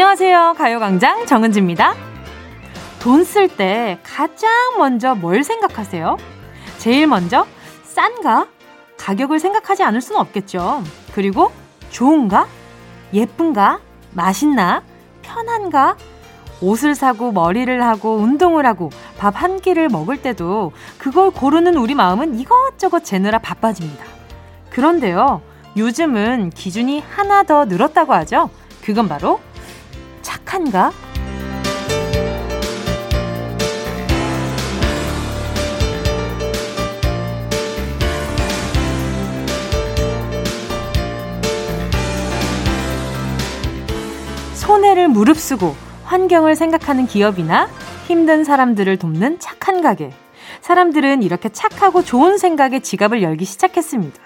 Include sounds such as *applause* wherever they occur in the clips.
안녕하세요. 가요광장 정은지입니다. 돈 쓸 때 가장 먼저 뭘 생각하세요? 제일 먼저 싼가? 가격을 생각하지 않을 수는 없겠죠. 그리고 좋은가? 예쁜가? 맛있나? 편한가? 옷을 사고 머리를 하고 운동을 하고 밥 한 끼를 먹을 때도 그걸 고르는 우리 마음은 이것저것 재느라 바빠집니다. 그런데요, 요즘은 기준이 하나 더 늘었다고 하죠. 그건 바로 착한가? 손해를 무릅쓰고 환경을 생각하는 기업이나 힘든 사람들을 돕는 착한 가게. 사람들은 이렇게 착하고 좋은 생각에 지갑을 열기 시작했습니다.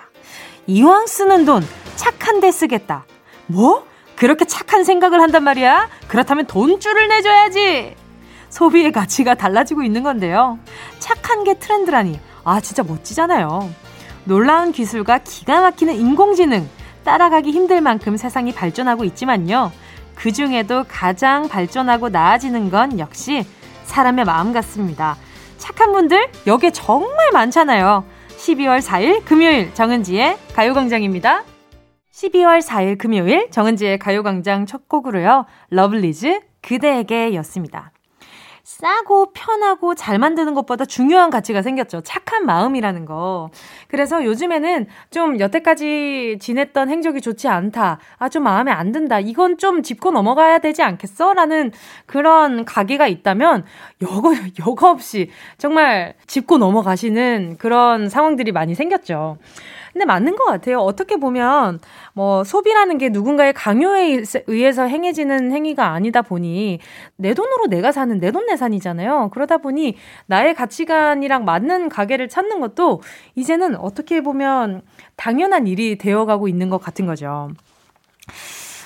이왕 쓰는 돈 착한 데 쓰겠다. 뭐? 그렇게 착한 생각을 한단 말이야? 그렇다면 돈줄을 내줘야지! 소비의 가치가 달라지고 있는 건데요. 착한 게 트렌드라니. 아, 진짜 멋지잖아요. 놀라운 기술과 기가 막히는 인공지능. 따라가기 힘들 만큼 세상이 발전하고 있지만요. 그 중에도 가장 발전하고 나아지는 건 역시 사람의 마음 같습니다. 착한 분들 여기에 정말 많잖아요. 12월 4일 금요일 정은지의 가요광장입니다. 12월 4일 금요일 정은지의 가요광장 첫 곡으로요. 러블리즈 그대에게 였습니다. 싸고 편하고 잘 만드는 것보다 중요한 가치가 생겼죠. 착한 마음이라는 거. 그래서 요즘에는 좀 여태까지 지냈던 행적이 좋지 않다. 아, 좀 마음에 안 든다. 이건 좀 짚고 넘어가야 되지 않겠어? 라는 그런 가게가 있다면, 여거, 여거 없이 정말 짚고 넘어가시는 그런 상황들이 많이 생겼죠. 근데 맞는 것 같아요. 어떻게 보면 뭐 소비라는 게 누군가의 강요에 의해서 행해지는 행위가 아니다 보니 내 돈으로 내가 사는 내 돈 내산이잖아요. 그러다 보니 나의 가치관이랑 맞는 가게를 찾는 것도 이제는 어떻게 보면 당연한 일이 되어가고 있는 것 같은 거죠.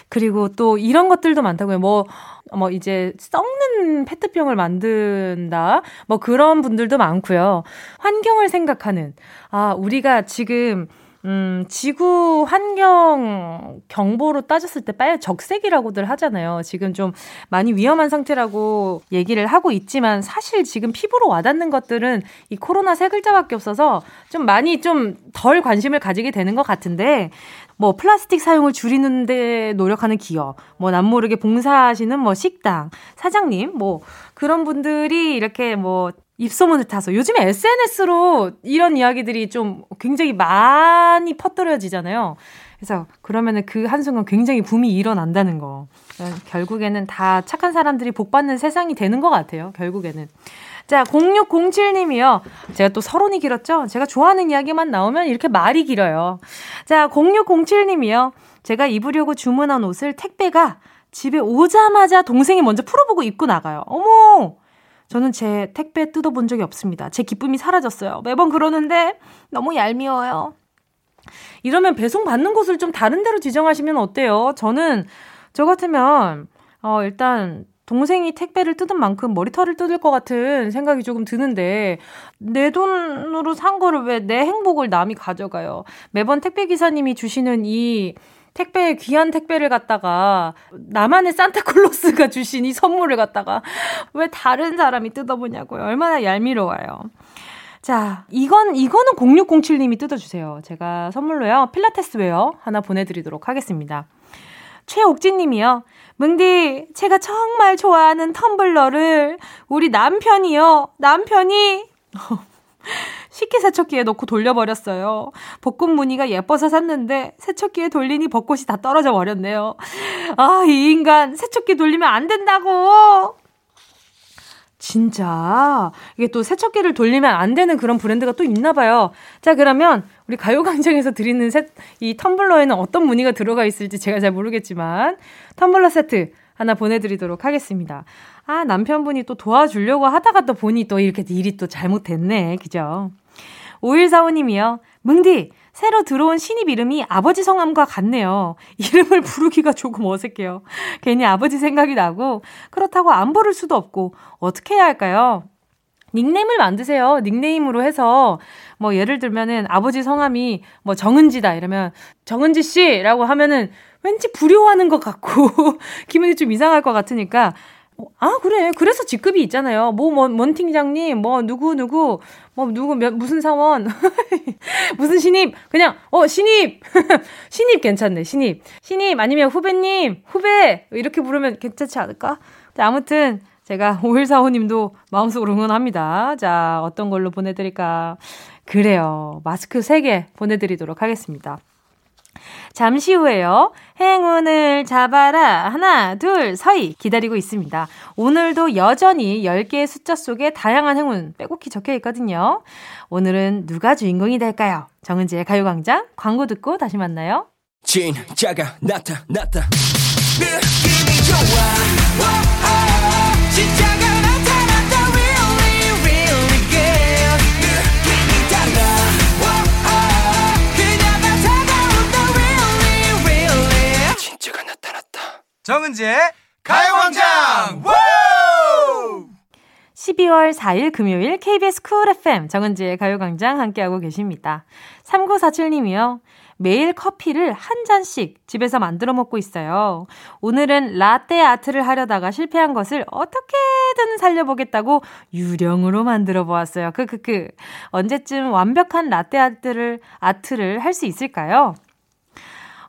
그리고 또 이런 것들도 많다고요. 뭐, 뭐 이제 썩는 페트병을 만든다. 뭐 그런 분들도 많고요. 환경을 생각하는. 아, 우리가 지금 음, 지구 환경 경보로 따졌을 때 빨리 적색이라고들 하잖아요. 지금 좀 많이 위험한 상태라고 얘기를 하고 있지만 사실 지금 피부로 와닿는 것들은 이 코로나 세 글자밖에 없어서 좀 많이 좀 덜 관심을 가지게 되는 것 같은데 뭐 플라스틱 사용을 줄이는데 노력하는 기업, 뭐 남모르게 봉사하시는 뭐 식당 사장님, 뭐 그런 분들이 이렇게 뭐 입소문을 타서 요즘에 SNS로 이런 이야기들이 좀 굉장히 많이 퍼뜨려지잖아요. 그래서 그러면은 그 한순간 굉장히 붐이 일어난다는 거. 결국에는 다 착한 사람들이 복 받는 세상이 되는 것 같아요. 결국에는. 자, 0607님이요. 제가 또 서론이 길었죠? 제가 좋아하는 이야기만 나오면 이렇게 말이 길어요. 자, 0607님이요. 제가 입으려고 주문한 옷을 택배가 집에 오자마자 동생이 먼저 풀어보고 입고 나가요. 어머! 저는 제 택배 뜯어본 적이 없습니다. 제 기쁨이 사라졌어요. 매번 그러는데 너무 얄미워요. 이러면 배송 받는 곳을 좀 다른 데로 지정하시면 어때요? 저는 저 같으면 어 일단 동생이 택배를 뜯은 만큼 머리털을 뜯을 것 같은 생각이 조금 드는데 내 돈으로 산 거를 왜 내 행복을 남이 가져가요? 매번 택배 기사님이 주시는 이 택배 귀한 택배를 갖다가 나만의 산타클로스가 *laughs* 주신 이 선물을 갖다가 왜 다른 사람이 뜯어보냐고요. 얼마나 얄미워요. 자, 이건 이거는 0607님이 뜯어주세요. 제가 선물로요 필라테스 웨어 하나 보내드리도록 하겠습니다. 최옥진님이요. 뭉디, 제가 정말 좋아하는 텀블러를 우리 남편이요. 남편이 *laughs* 식기세척기에 넣고 돌려버렸어요. 볶음 무늬가 예뻐서 샀는데 세척기에 돌리니 벚꽃이 다 떨어져 버렸네요. 아, 이 인간 세척기 돌리면 안 된다고! 진짜 이게 또 세척기를 돌리면 안 되는 그런 브랜드가 또 있나 봐요. 자, 그러면 우리 가요광장에서 드리는 세, 이 텀블러에는 어떤 무늬가 들어가 있을지 제가 잘 모르겠지만 텀블러 세트 하나 보내드리도록 하겠습니다. 아, 남편분이 또 도와주려고 하다가 또 보니 또 이렇게 일이 또 잘못됐네. 그죠? 5145님이요. 뭉디, 새로 들어온 신입 이름이 아버지 성함과 같네요. *laughs* 이름을 부르기가 조금 어색해요. 괜히 아버지 생각이 나고, 그렇다고 안 부를 수도 없고, 어떻게 해야 할까요? 닉네임을 만드세요. 닉네임으로 해서, 뭐, 예를 들면은 아버지 성함이 뭐 정은지다. 이러면, 정은지 씨라고 하면은, 왠지 불효하는 것 같고, *laughs* 기분이 좀 이상할 것 같으니까, 아, 그래. 그래서 직급이 있잖아요. 뭐, 뭐, 뭔 팀장님, 뭐, 누구, 누구, 뭐, 누구, 몇, 무슨 사원, *laughs* 무슨 신입, 그냥, 어, 신입! *laughs* 신입 괜찮네, 신입. 신입, 아니면 후배님, 후배! 이렇게 부르면 괜찮지 않을까? 자, 아무튼, 제가 5145님도 마음속으로 응원합니다. 자, 어떤 걸로 보내드릴까? 그래요. 마스크 3개 보내드리도록 하겠습니다. 잠시 후에요. 행운을 잡아라. 하나, 둘, 서희 기다리고 있습니다. 오늘도 여전히 10개의 숫자 속에 다양한 행운 빼곡히 적혀 있거든요. 오늘은 누가 주인공이 될까요? 정은지의 가요광장 광고 듣고 다시 만나요. 진짜가 나타났다. 느낌이 좋아. 오, 오, 진짜 정은지의 가요광장 12월 4일 금요일 KBS 쿨 FM 정은지의 가요광장 함께하고 계십니다. 3947님이요. 매일 커피를 한 잔씩 집에서 만들어 먹고 있어요. 오늘은 라떼 아트를 하려다가 실패한 것을 어떻게든 살려보겠다고 유령으로 만들어 보았어요. 크크크. 언제쯤 완벽한 라떼 아트를, 아트를 할 수 있을까요?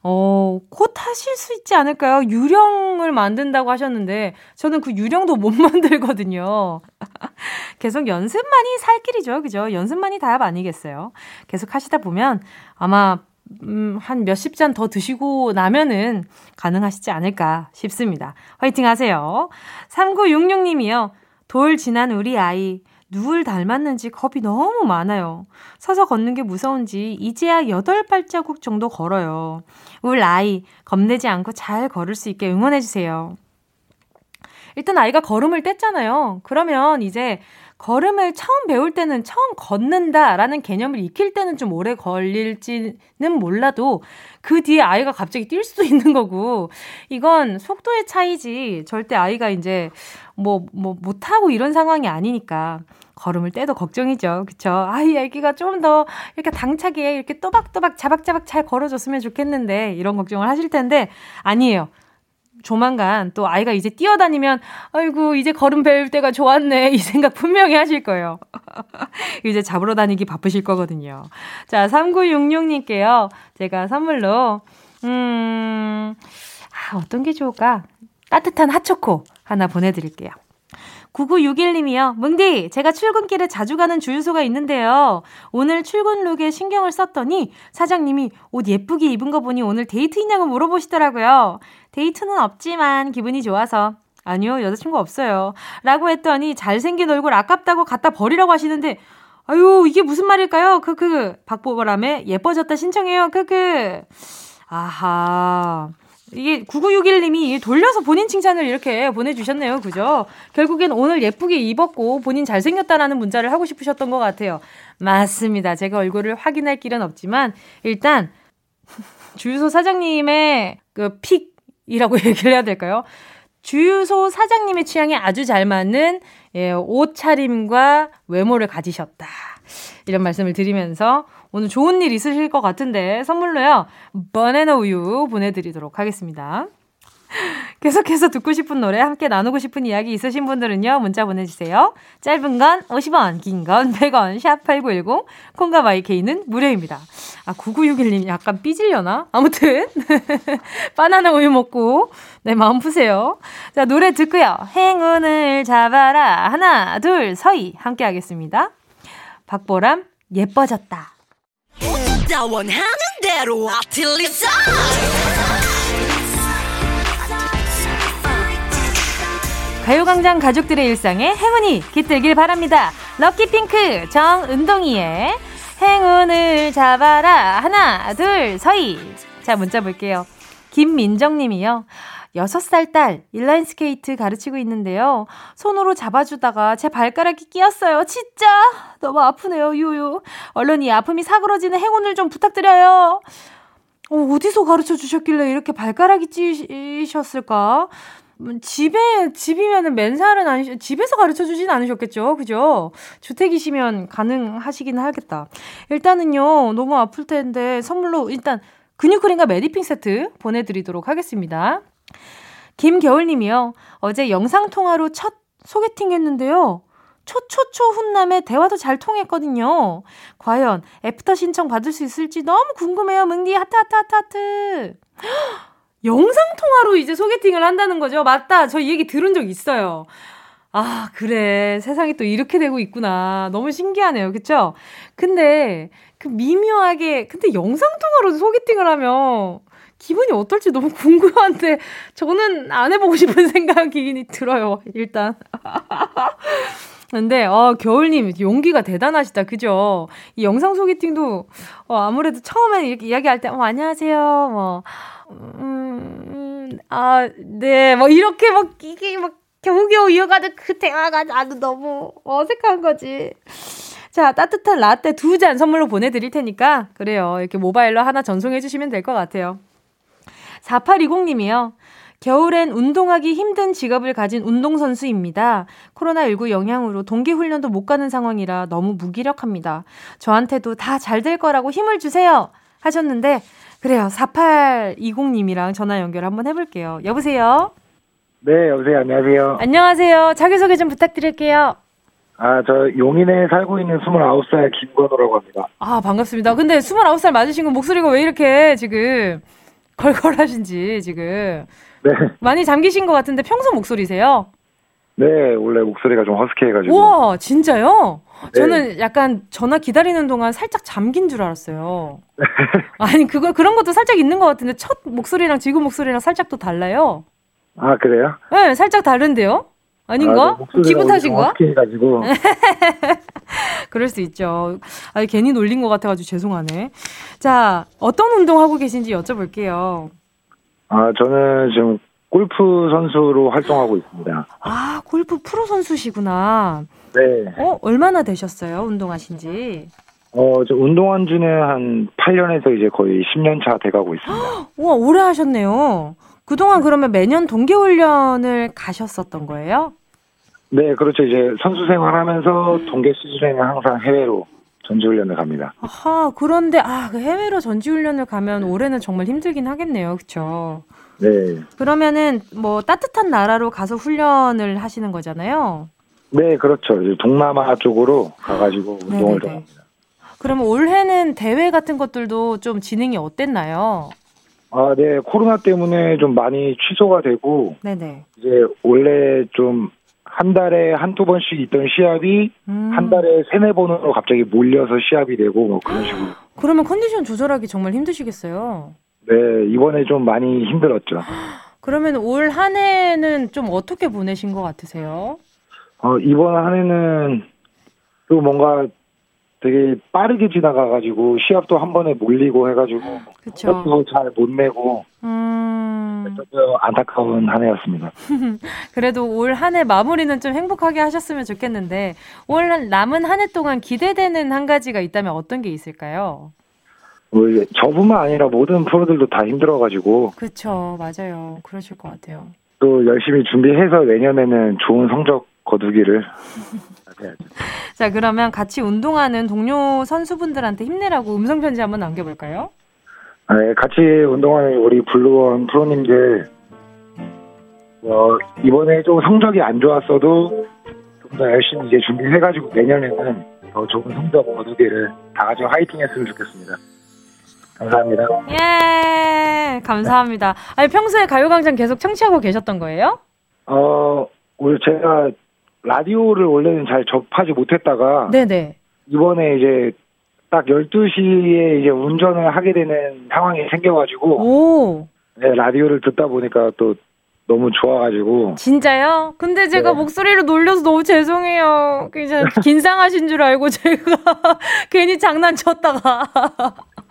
어, 곧 하실 수 있지 않을까요? 유령을 만든다고 하셨는데, 저는 그 유령도 못 *laughs* 만들거든요. *laughs* 계속 연습만이 살 길이죠. 그죠? 연습만이 다압 아니겠어요? 계속 하시다 보면 아마, 음, 한 몇십 잔 더 드시고 나면은 가능하시지 않을까 싶습니다. 화이팅 하세요. 3966님이요. 돌 지난 우리 아이. 누굴 닮았는지 겁이 너무 많아요. 서서 걷는 게 무서운지 이제야 8발자국 정도 걸어요. 울 아이, 겁내지 않고 잘 걸을 수 있게 응원해주세요. 일단 아이가 걸음을 뗐잖아요. 그러면 이제 걸음을 처음 배울 때는 처음 걷는다라는 개념을 익힐 때는 좀 오래 걸릴지는 몰라도 그 뒤에 아이가 갑자기 뛸 수도 있는 거고 이건 속도의 차이지 절대 아이가 이제 뭐, 뭐, 못하고 이런 상황이 아니니까. 걸음을 떼도 걱정이죠. 그쵸? 아 이, 애기가 좀 더 이렇게 당차게 이렇게 또박또박 자박자박 잘 걸어줬으면 좋겠는데, 이런 걱정을 하실 텐데, 아니에요. 조만간 또 아이가 이제 뛰어다니면, 아이고, 이제 걸음 배울 때가 좋았네. 이 생각 분명히 하실 거예요. *laughs* 이제 잡으러 다니기 바쁘실 거거든요. 자, 3966님께요. 제가 선물로, 음, 아, 어떤 게 좋을까? 따뜻한 핫초코 하나 보내드릴게요. 9961님이요. 뭉디, 제가 출근길에 자주 가는 주유소가 있는데요. 오늘 출근 룩에 신경을 썼더니 사장님이 옷 예쁘게 입은 거 보니 오늘 데이트 있냐고 물어보시더라고요. 데이트는 없지만 기분이 좋아서. 아니요, 여자친구 없어요. 라고 했더니 잘생긴 얼굴 아깝다고 갖다 버리라고 하시는데, 아유, 이게 무슨 말일까요? 크크. 박보람의 예뻐졌다 신청해요. 크크. 아하. 이게 9961님이 돌려서 본인 칭찬을 이렇게 보내주셨네요. 그죠? 결국엔 오늘 예쁘게 입었고 본인 잘생겼다라는 문자를 하고 싶으셨던 것 같아요. 맞습니다. 제가 얼굴을 확인할 길은 없지만 일단 *laughs* 주유소 사장님의 그 픽이라고 *laughs* 얘기를 해야 될까요? 주유소 사장님의 취향에 아주 잘 맞는 예, 옷차림과 외모를 가지셨다. 이런 말씀을 드리면서 오늘 좋은 일 있으실 것 같은데 선물로요. 버나나 우유 보내드리도록 하겠습니다. *laughs* 계속해서 듣고 싶은 노래, 함께 나누고 싶은 이야기 있으신 분들은요, 문자 보내주세요. 짧은 건 50원, 긴 건 100원, 샵8910, 콩과 마이케이는 무료입니다. 아, 9961님 약간 삐질려나? 아무튼, *laughs* 바나나 우유 먹고, 네, 마음 푸세요. 자, 노래 듣고요. 행운을 잡아라. 하나, 둘, 서희. 함께 하겠습니다. 박보람, 예뻐졌다. 나 원하는 대로 아틀리사 가요광장 가족들의 일상에 행운이 깃들길 바랍니다. 럭키핑크 정은동이의 행운을 잡아라 하나 둘 서이 자 문자 볼게요. 김민정님이요. 6살 딸 인라인 스케이트 가르치고 있는데요. 손으로 잡아주다가 제 발가락이 끼었어요. 진짜 너무 아프네요. 유유. 얼른 이 아픔이 사그러지는 행운을 좀 부탁드려요. 어, 어디서 가르쳐 주셨길래 이렇게 발가락이 찌셨을까? 음, 집에, 집이면은 맨살은 아니, 집에서 가르쳐 주진 않으셨겠죠? 그죠? 주택이시면 가능하시긴 하겠다. 일단은요, 너무 아플 텐데, 선물로 일단 근육크림과 메디핑 세트 보내 드리도록 하겠습니다. 김겨울님이요. 어제 영상통화로 첫 소개팅 했는데요. 초초초 훈남의 대화도 잘 통했거든요. 과연 애프터 신청 받을 수 있을지 너무 궁금해요. 뭉디 하트 하트 하트 하트. *gasps* 영상 통화로 이제 소개팅을 한다는 거죠. 맞다. 저 이 얘기 들은 적 있어요. 아, 그래. 세상이 또 이렇게 되고 있구나. 너무 신기하네요. 그쵸? 근데 그 미묘하게 근데 영상 통화로 소개팅을 하면 기분이 어떨지 너무 궁금한데 저는 안 해보고 싶은 *laughs* 생각이 들어요. 일단. *laughs* 근데 어 겨울님 용기가 대단하시다 그죠? 이 영상 소개팅도 어, 아무래도 처음에 이렇게 이야기할 때 어, 안녕하세요 뭐 음, 아, 네, 뭐, 이렇게 막, 이게 막, 겨우겨우 이어가는 그 대화가 나도 너무 어색한 거지. 자, 따뜻한 라떼 두 잔 선물로 보내드릴 테니까, 그래요. 이렇게 모바일로 하나 전송해주시면 될 것 같아요. 4820님이요. 겨울엔 운동하기 힘든 직업을 가진 운동선수입니다. 코로나19 영향으로 동계훈련도 못 가는 상황이라 너무 무기력합니다. 저한테도 다 잘 될 거라고 힘을 주세요! 하셨는데, 그래요. 4820님이랑 전화 연결 한번 해볼게요. 여보세요? 네, 여보세요. 안녕하세요. 안녕하세요. 자기소개 좀 부탁드릴게요. 아, 저 용인에 살고 있는 29살 김건호라고 합니다. 아, 반갑습니다. 근데 29살 맞으신 건 목소리가 왜 이렇게 지금 걸걸하신지 지금. 네. 많이 잠기신 것 같은데 평소 목소리세요? 네, 원래 목소리가 좀 허스키해가지고. 우와, 진짜요? 네. 저는 약간 전화 기다리는 동안 살짝 잠긴 줄 알았어요. *laughs* 아니, 그거, 그런 것도 살짝 있는 것 같은데 첫 목소리랑 지금 목소리랑 살짝 또 달라요. 아, 그래요? 네, 살짝 다른데요? 아닌가? 아, 기분 탓인가? 허스키해가지고. *laughs* 그럴 수 있죠. 아니, 괜히 놀린 것 같아가지고 죄송하네. 자, 어떤 운동 하고 계신지 여쭤볼게요. 아, 저는 지금 골프 선수로 활동하고 있습니다. 아, 골프 프로 선수시구나. 네. 어, 얼마나 되셨어요? 운동하신 지? 어, 저 운동한 지는 한 8년에서 이제 거의 10년 차 돼가고 있습니다. *gasps* 우와, 오래 하셨네요. 그동안 그러면 매년 동계훈련을 가셨었던 거예요? 네, 그렇죠. 이제 선수 생활하면서 동계 시즌에는 항상 해외로 전지훈련을 갑니다. 아하, 그런데 아, 그 해외로 전지훈련을 가면 올해는 정말 힘들긴 하겠네요. 그렇죠? 네. 그러면은 뭐 따뜻한 나라로 가서 훈련을 하시는 거잖아요. 네, 그렇죠. 이제 동남아 쪽으로 가가지고 운동을 좀 합니다. 그러면 올해는 대회 같은 것들도 좀 진행이 어땠나요? 아, 네. 코로나 때문에 좀 많이 취소가 되고. 네네. 이제 원래 좀 한 달에 한두 번씩 있던 시합이 음. 한 달에 세네 번으로 갑자기 몰려서 시합이 되고 뭐 그런 식으로. 그러면 컨디션 조절하기 정말 힘드시겠어요? 네, 이번에 좀 많이 힘들었죠. 그러면 올 한 해는 좀 어떻게 보내신 것 같으세요? 어, 이번 한 해는 또 뭔가 되게 빠르게 지나가가지고 시합도 한 번에 몰리고 해가지고 그쵸. 잘못 내고 음... 안타까운 한 해였습니다. *laughs* 그래도 올 한 해 마무리는 좀 행복하게 하셨으면 좋겠는데 올 남은 한 해 동안 기대되는 한 가지가 있다면 어떤 게 있을까요? 뭐 저뿐만 아니라 모든 프로들도 다 힘들어가지고 그렇죠 맞아요 그러실 것 같아요. 또 열심히 준비해서 내년에는 좋은 성적 거두기를 *laughs* 자, 그러면 같이 운동하는 동료 선수분들한테 힘내라고 음성 편지 한번 남겨볼까요? 네, 같이 운동하는 우리 블루원 프로님들 어, 이번에 좀 성적이 안 좋았어도 좀 더 열심히 이제 준비해가지고 내년에는 더 좋은 성적 거두기를 다 같이 화이팅했으면 좋겠습니다. 감사합니다. 예, 감사합니다. 아니 평소에 가요광장 계속 청취하고 계셨던 거예요? 어, 오늘 제가 라디오를 원래는 잘 접하지 못했다가 네네. 이번에 이제 딱 12시에 이제 운전을 하게 되는 상황이 생겨가지고 오. 네, 라디오를 듣다 보니까 또 너무 좋아가지고 진짜요? 근데 제가 네. 목소리를 놀려서 너무 죄송해요. 그냥 *laughs* 긴장하신 줄 알고 제가 *laughs* 괜히 장난쳤다가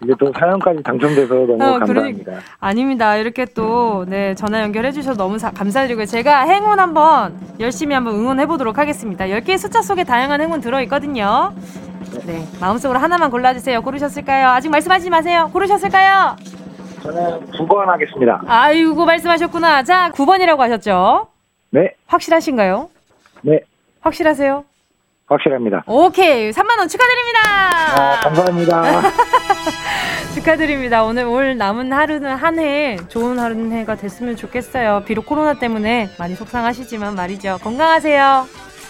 이게 또 사연까지 당첨돼서 너무 어, 감사합니다. 그러니, 아닙니다. 이렇게 또 네, 전화 연결해 주셔서 너무 사, 감사드리고요. 제가 행운 한번 열심히 한번 응원해 보도록 하겠습니다. 10개의 숫자 속에 다양한 행운 들어 있거든요. 네, 마음속으로 하나만 골라 주세요. 고르셨을까요? 아직 말씀하지 마세요. 고르셨을까요? 저는 9번 하겠습니다. 아이고 말씀하셨구나. 자, 9번이라고 하셨죠? 네. 확실하신가요? 네. 확실하세요? 확실합니다. 오케이. 3만원 축하드립니다. 아, 감사합니다. *laughs* 축하드립니다. 오늘 올 남은 하루는 한 해 좋은 하루는 해가 됐으면 좋겠어요. 비록 코로나 때문에 많이 속상하시지만 말이죠. 건강하세요.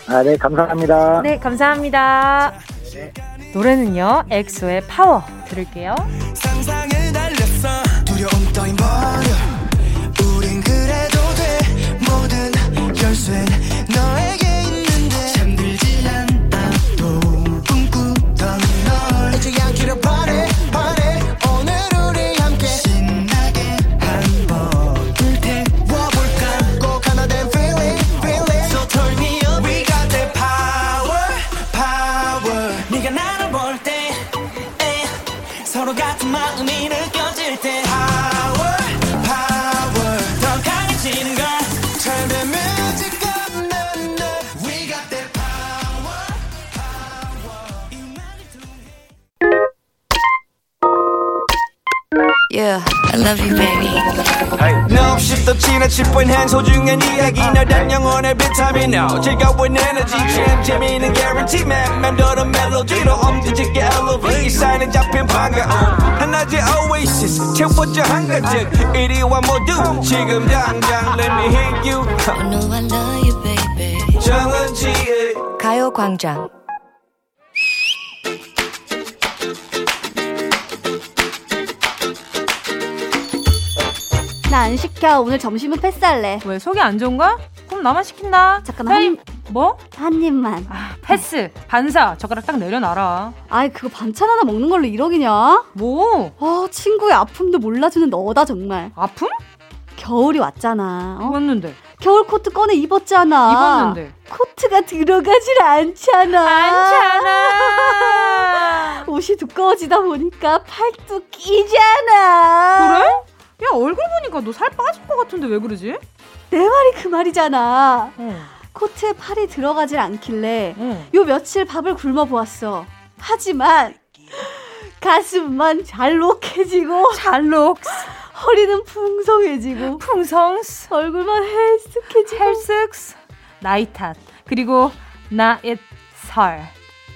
아, 네, 감사합니다. 네, 감사합니다. 네. 노래는요, 엑소의 파워 들을게요. Yeah, I love you, baby. No, 없이 또 지나칠 뻔한 소중한 이야기. 너란 영혼의 비타민. No 즐거운 에너지. 참 재미있는 guarantee man. 맘대로 멜로디로 엄지짓게 elevate. 사인은 잡힌 반가움. 하나의 oasis. 채워져 한가득 이리와 모두 지금 당장 let me hit you. I know I love you, baby. 정은지의 가요광장 나 안 시켜. 오늘 점심은 패스할래. 왜 속이 안 좋은가? 그럼 나만 시킨다. 잠깐 한 뭐? 한 입만. 아, 패스. 반사. 젓가락 딱 내려놔라. 아이 그거 반찬 하나 먹는 걸로 이러기냐? 뭐? 어 친구의 아픔도 몰라주는 너다 정말. 아픔? 겨울이 왔잖아. 어? 입었는데. 겨울 코트 꺼내 입었잖아. 입었는데. 코트가 들어가질 않잖아. 않잖아. *laughs* 옷이 두꺼워지다 보니까 팔도 끼잖아. 그래? 야 얼굴 보니까 너 살 빠질 것 같은데 왜 그러지? 내 말이 그 말이잖아. 어. 코트에 팔이 들어가질 않길래 어. 요 며칠 밥을 굶어 보았어. 하지만 가슴만 잘록해지고 잘록 허리는 풍성해지고 풍성스 얼굴만 헬쓱해지고 헬쓱스 나이 탓 그리고 나의 살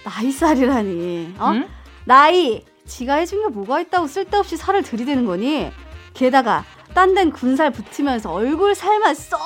나이 살이라니 어? 응? 나이 지가 해준 게 뭐가 있다고 쓸데없이 살을 들이대는 거니 게다가 딴 데는 군살 붙으면서 얼굴 살만 쏙!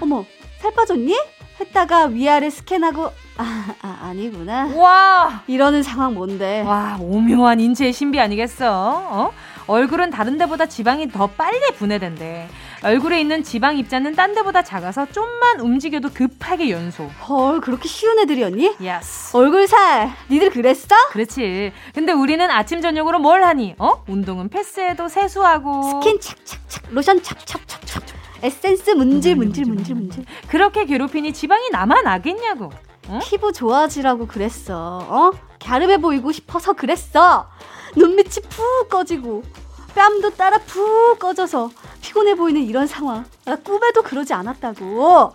어머 살 빠졌니? 했다가 위아래 스캔하고 아, 아 아 니구나. 와! 이러는 상황 뭔데? 와 오묘한 인체의 신비 아니겠어? 어? 얼굴은 다른 데보다 지방이 더 빨리 분해된대 얼굴에 있는 지방 입자는 딴 데보다 작아서 좀만 움직여도 급하게 연소 헐 그렇게 쉬운 애들이었니? yes 얼굴 살 니들 그랬어? 그렇지 근데 우리는 아침 저녁으로 뭘 하니 어? 운동은 패스해도 세수하고 스킨 착착착 로션 찹찹찹찹 에센스 문질 문질 문질 문질 그렇게 괴롭히니 지방이 남아나겠냐고 어? 피부 좋아지라고 그랬어 어? 갸름해 보이고 싶어서 그랬어 눈밑이 푹 꺼지고 뺨도 따라 푹 꺼져서 피곤해 보이는 이런 상황 나 꿈에도 그러지 않았다고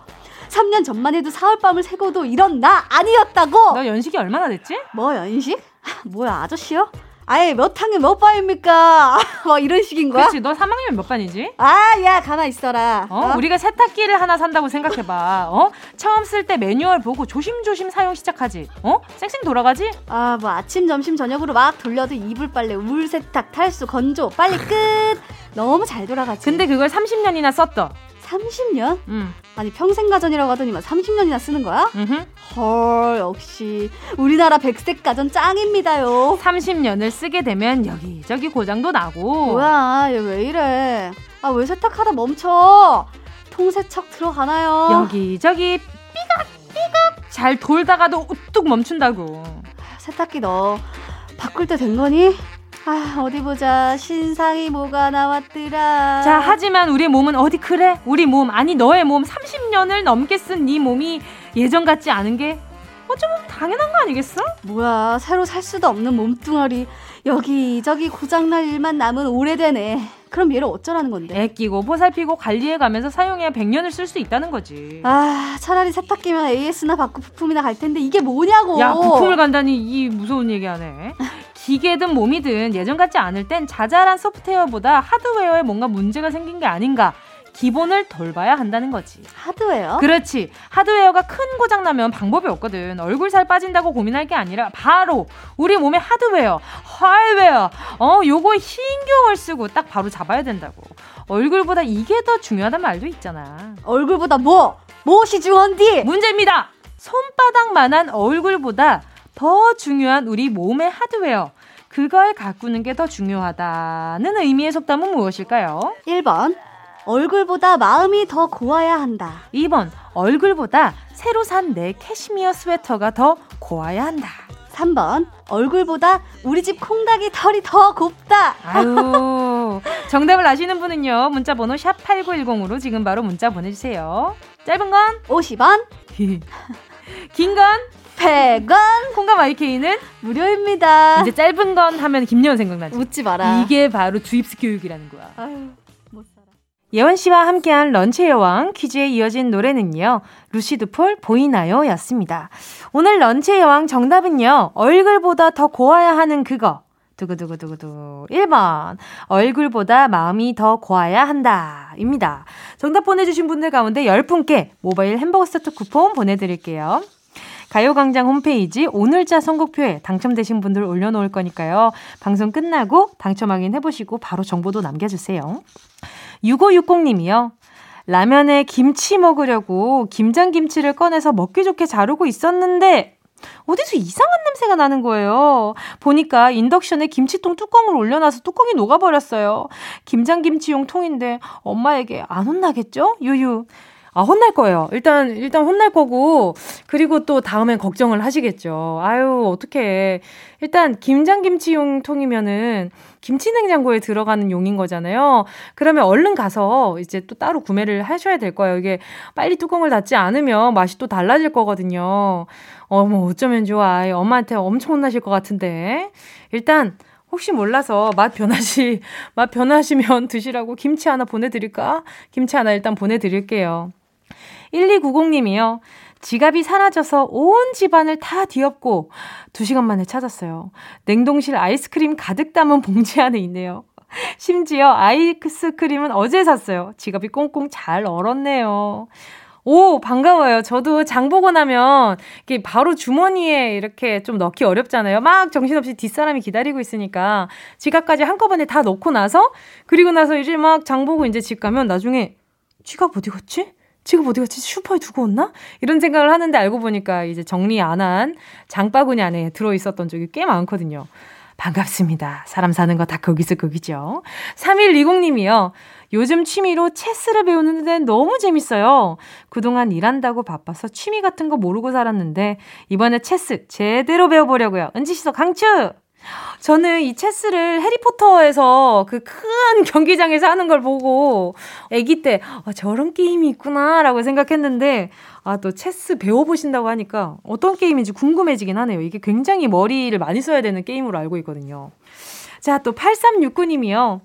3년 전만 해도 사흘밤을 새고도 이런 나 아니었다고 너 연식이 얼마나 됐지? 뭐 연식? 뭐야 아저씨요? 아예 몇 학년 몇 반입니까? *laughs* 뭐 이런 식인 거야? 그렇지 너 3학년 몇 반이지? 아 야 가만 있어라 어? 어? 우리가 세탁기를 하나 산다고 생각해 봐 어? 처음 쓸 때 매뉴얼 보고 조심조심 사용 시작하지 어? 쌩쌩 돌아가지? 아 뭐 아침 점심 저녁으로 막 돌려도 이불 빨래 물 세탁 탈수 건조 빨리 끝 너무 잘 돌아가지 근데 그걸 30년이나 썼더 30년? 음. 아니 평생 가전이라고 하더니만 30년이나 쓰는 거야? 음흠. 헐 역시 우리나라 백색 가전 짱입니다요 30년을 쓰게 되면 여기저기 고장도 나고 뭐야 얘 왜 이래 아 왜 세탁하다 멈춰 통세척 들어가나요? 여기저기 삐걱삐걱 잘 돌다가도 우뚝 멈춘다고 세탁기 너 바꿀 때 된 거니? 아, 어디 보자. 신상이 뭐가 나왔더라. 자, 하지만 우리 몸은 어디 그래? 우리 몸, 아니 너의 몸 30년을 넘게 쓴 네 몸이 예전 같지 않은 게 어쩌면 당연한 거 아니겠어? 뭐야, 새로 살 수도 없는 몸뚱아리. 여기저기 고장날 일만 남은 오래되네. 그럼 얘를 어쩌라는 건데? 애끼고 보살피고 관리해가면서 사용해야 100년을 쓸 수 있다는 거지. 아, 차라리 세탁기면 AS나 받고 부품이나 갈 텐데 이게 뭐냐고. 야, 부품을 간다니 이 무서운 얘기 하네. 기계든 몸이든 예전 같지 않을 땐 자잘한 소프트웨어보다 하드웨어에 뭔가 문제가 생긴 게 아닌가 기본을 돌봐야 한다는 거지. 하드웨어? 그렇지. 하드웨어가 큰 고장 나면 방법이 없거든. 얼굴 살 빠진다고 고민할 게 아니라 바로 우리 몸의 하드웨어, 하드웨어, 어, 요거 신경을 쓰고 딱 바로 잡아야 된다고. 얼굴보다 이게 더 중요하단 말도 있잖아. 얼굴보다 뭐? 무엇이 중요한디? 문제입니다. 손바닥만한 얼굴보다 더 중요한 우리 몸의 하드웨어. 그걸 가꾸는 게 더 중요하다는 의미의 속담은 무엇일까요? 1번. 얼굴보다 마음이 더 고와야 한다. 2번. 얼굴보다 새로 산 내 캐시미어 스웨터가 더 고와야 한다. 3번. 얼굴보다 우리 집 콩닥이 털이 더 곱다. 아유. *laughs* 정답을 아시는 분은요. 문자 번호 샵 8910으로 지금 바로 문자 보내 주세요. 짧은 건 50원. *laughs* 긴 건 100원. 콩과 마이케이는 무료입니다. 이제 짧은 건 하면 김여원 생각나지. 웃지 마라. 이게 바로 주입식 교육이라는 거야. 아유, 못 살아. 예원 씨와 함께한 런치의 여왕 퀴즈에 이어진 노래는요. 루시드 폴 보이나요? 였습니다. 오늘 런치의 여왕 정답은요. 얼굴보다 더 고와야 하는 그거. 두구두구두구두. 1번. 얼굴보다 마음이 더 고와야 한다. 입니다. 정답 보내주신 분들 가운데 10분께 모바일 햄버거 세트 쿠폰 보내드릴게요. 가요광장 홈페이지 오늘자 선곡표에 당첨되신 분들 올려놓을 거니까요. 방송 끝나고 당첨 확인해보시고 바로 정보도 남겨주세요. 6560님이요. 라면에 김치 먹으려고 김장김치를 꺼내서 먹기 좋게 자르고 있었는데 어디서 이상한 냄새가 나는 거예요. 보니까 인덕션에 김치통 뚜껑을 올려놔서 뚜껑이 녹아버렸어요. 김장김치용 통인데 엄마에게 안 혼나겠죠? 유유. 아, 혼날 거예요. 일단, 일단 혼날 거고, 그리고 또 다음엔 걱정을 하시겠죠. 아유, 어떡해. 일단, 김장김치용 통이면은, 김치 냉장고에 들어가는 용인 거잖아요. 그러면 얼른 가서 이제 또 따로 구매를 하셔야 될 거예요. 이게 빨리 뚜껑을 닫지 않으면 맛이 또 달라질 거거든요. 어머, 어쩌면 좋아. 엄마한테 엄청 혼나실 것 같은데. 일단, 혹시 몰라서 맛 변하시, 맛 변하시면 *laughs* 드시라고 김치 하나 보내드릴까? 김치 하나 일단 보내드릴게요. 1290님이요. 지갑이 사라져서 온 집안을 다 뒤엎고 2시간 만에 찾았어요. 냉동실 아이스크림 가득 담은 봉지 안에 있네요. 심지어 아이스크림은 어제 샀어요. 지갑이 꽁꽁 잘 얼었네요. 오, 반가워요. 저도 장 보고 나면 이게 바로 주머니에 이렇게 좀 넣기 어렵잖아요. 막 정신없이 뒷사람이 기다리고 있으니까 지갑까지 한꺼번에 다 넣고 나서 그리고 나서 이제 막 장 보고 이제 집 가면 나중에 지갑 어디 갔지? 지금 어디 갔지? 슈퍼에 두고 왔나? 이런 생각을 하는데 알고 보니까 이제 정리 안 한 장바구니 안에 들어 있었던 적이 꽤 많거든요. 반갑습니다. 사람 사는 거 다 거기서 거기죠. 3120님이요. 요즘 취미로 체스를 배우는데 너무 재밌어요. 그동안 일한다고 바빠서 취미 같은 거 모르고 살았는데 이번에 체스 제대로 배워보려고요. 은지 씨도 강추! 저는 이 체스를 해리포터에서 그 큰 *laughs* 경기장에서 하는 걸 보고 아기 때 아, 저런 게임이 있구나라고 생각했는데 아 또 체스 배워보신다고 하니까 어떤 게임인지 궁금해지긴 하네요. 이게 굉장히 머리를 많이 써야 되는 게임으로 알고 있거든요. 자, 또 8369님이요.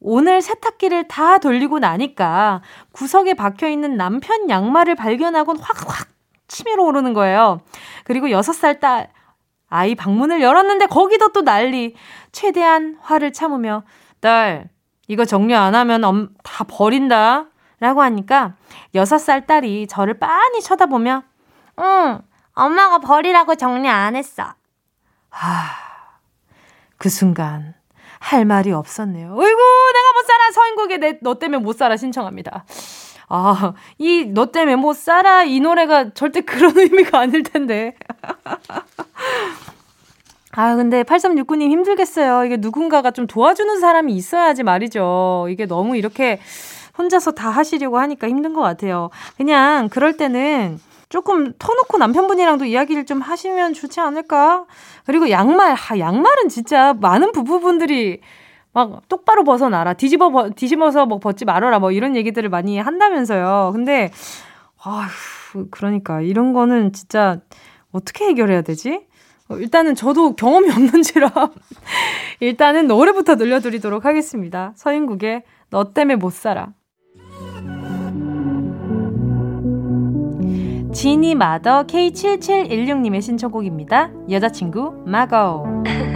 오늘 세탁기를 다 돌리고 나니까 구석에 박혀 있는 남편 양말을 발견하곤 확확 치밀어 오르는 거예요. 그리고 6살 딸 아이 방문을 열었는데 거기도 또 난리. 최대한 화를 참으며 딸 이거 정리 안 하면 엄, 다 버린다. 라고 하니까 6살 딸이 저를 빤히 쳐다보며 응 엄마가 버리라고 정리 안 했어. 하, 그 순간 할 말이 없었네요. 어이구 내가 못 살아 서인국에 내, 너 때문에 못 살아 신청합니다. 아, 이 너 때문에 못 살아 이 노래가 절대 그런 *laughs* 의미가 아닐 텐데. 아, 근데 8369님 힘들겠어요. 이게 누군가가 좀 도와주는 사람이 있어야지 말이죠. 이게 너무 이렇게 혼자서 다 하시려고 하니까 힘든 것 같아요. 그냥 그럴 때는 조금 터놓고 남편분이랑도 이야기를 좀 하시면 좋지 않을까? 그리고 양말, 하, 양말은 진짜 많은 부부분들이 막 똑바로 벗어나라. 뒤집어, 뒤집어서 뭐 벗지 말아라. 뭐 이런 얘기들을 많이 한다면서요. 근데, 아휴, 그러니까 이런 거는 진짜 어떻게 해결해야 되지? 어, 일단은 저도 경험이 없는지라 *laughs* 일단은 노래부터 들려드리도록 하겠습니다. 서인국의 너 때문에 못 살아. 지니 마더 K7716님의 신청곡입니다. 여자친구 마고. *laughs*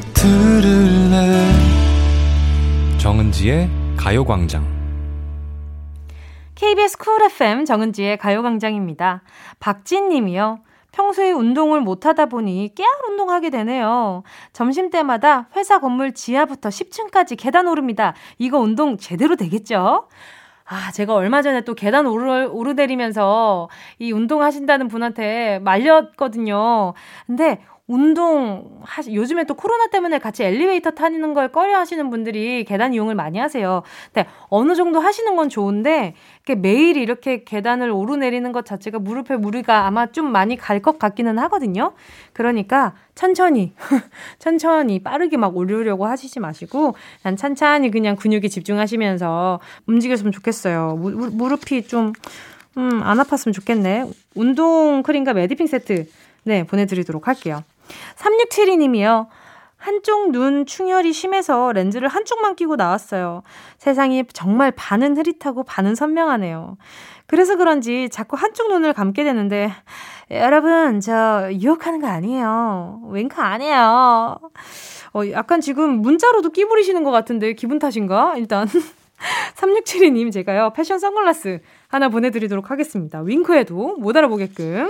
들을래 정은지의 가요광장 KBS 쿨 FM 정은지의 가요광장입니다. 박진 님이요. 평소에 운동을 못하다 보니 깨알 운동하게 되네요. 점심때마다 회사 건물 지하부터 10층까지 계단 오릅니다. 이거 운동 제대로 되겠죠? 아, 제가 얼마 전에 또 계단 오르, 오르내리면서 이 운동하신다는 분한테 말렸거든요. 근데 운동 하시 요즘에 또 코로나 때문에 같이 엘리베이터 타는 걸 꺼려 하시는 분들이 계단 이용을 많이 하세요. 근데 어느 정도 하시는 건 좋은데 이렇게 매일 이렇게 계단을 오르내리는 것 자체가 무릎에 무리가 아마 좀 많이 갈 것 같기는 하거든요. 그러니까 천천히 *laughs* 천천히 빠르게 막 오르려고 하시지 마시고 난 천천히 그냥 근육에 집중하시면서 움직였으면 좋겠어요. 무, 무 릎이 좀 음, 안 아팠으면 좋겠네. 운동 크림과 메디핑 세트 네, 보내드리도록 할게요. 3672님이요. 한쪽 눈 충혈이 심해서 렌즈를 한쪽만 끼고 나왔어요. 세상이 정말 반은 흐릿하고 반은 선명하네요. 그래서 그런지 자꾸 한쪽 눈을 감게 되는데, 여러분, 저 유혹하는 거 아니에요. 윙크 아니에요. 어, 약간 지금 문자로도 끼부리시는 것 같은데, 기분 탓인가? 일단. *laughs* 3672님, 제가요, 패션 선글라스 하나 보내드리도록 하겠습니다. 윙크해도 못 알아보게끔.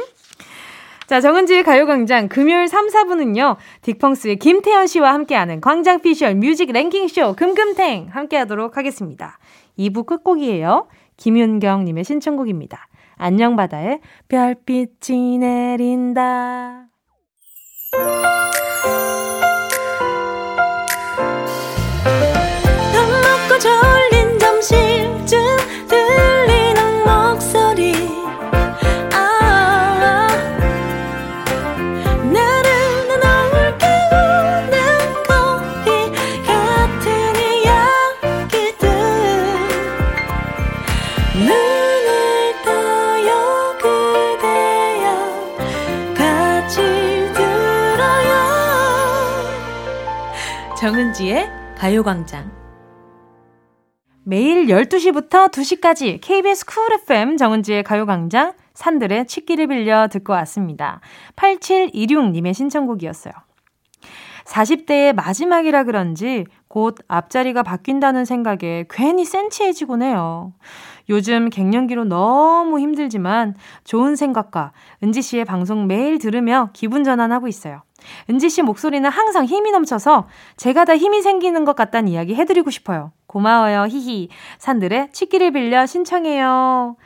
자, 정은지의 가요광장 금요일 3, 4분은요, 딕펑스의 김태현 씨와 함께하는 광장 피셜 뮤직 랭킹쇼 금금탱 함께하도록 하겠습니다. 2부 끝곡이에요. 김윤경 님의 신청곡입니다. 안녕 바다의 별빛이 내린다. 정은지의 가요광장. 매일 12시부터 2시까지 KBS 쿨 FM 정은지의 가요광장 산들의 치기를 빌려 듣고 왔습니다. 8726님의 신청곡이었어요. 40대의 마지막이라 그런지 곧 앞자리가 바뀐다는 생각에 괜히 센치해지곤 해요. 요즘 갱년기로 너무 힘들지만 좋은 생각과 은지 씨의 방송 매일 들으며 기분 전환하고 있어요. 은지 씨 목소리는 항상 힘이 넘쳐서 제가 다 힘이 생기는 것 같다는 이야기 해드리고 싶어요. 고마워요. 히히. 산들의 치기를 빌려 신청해요.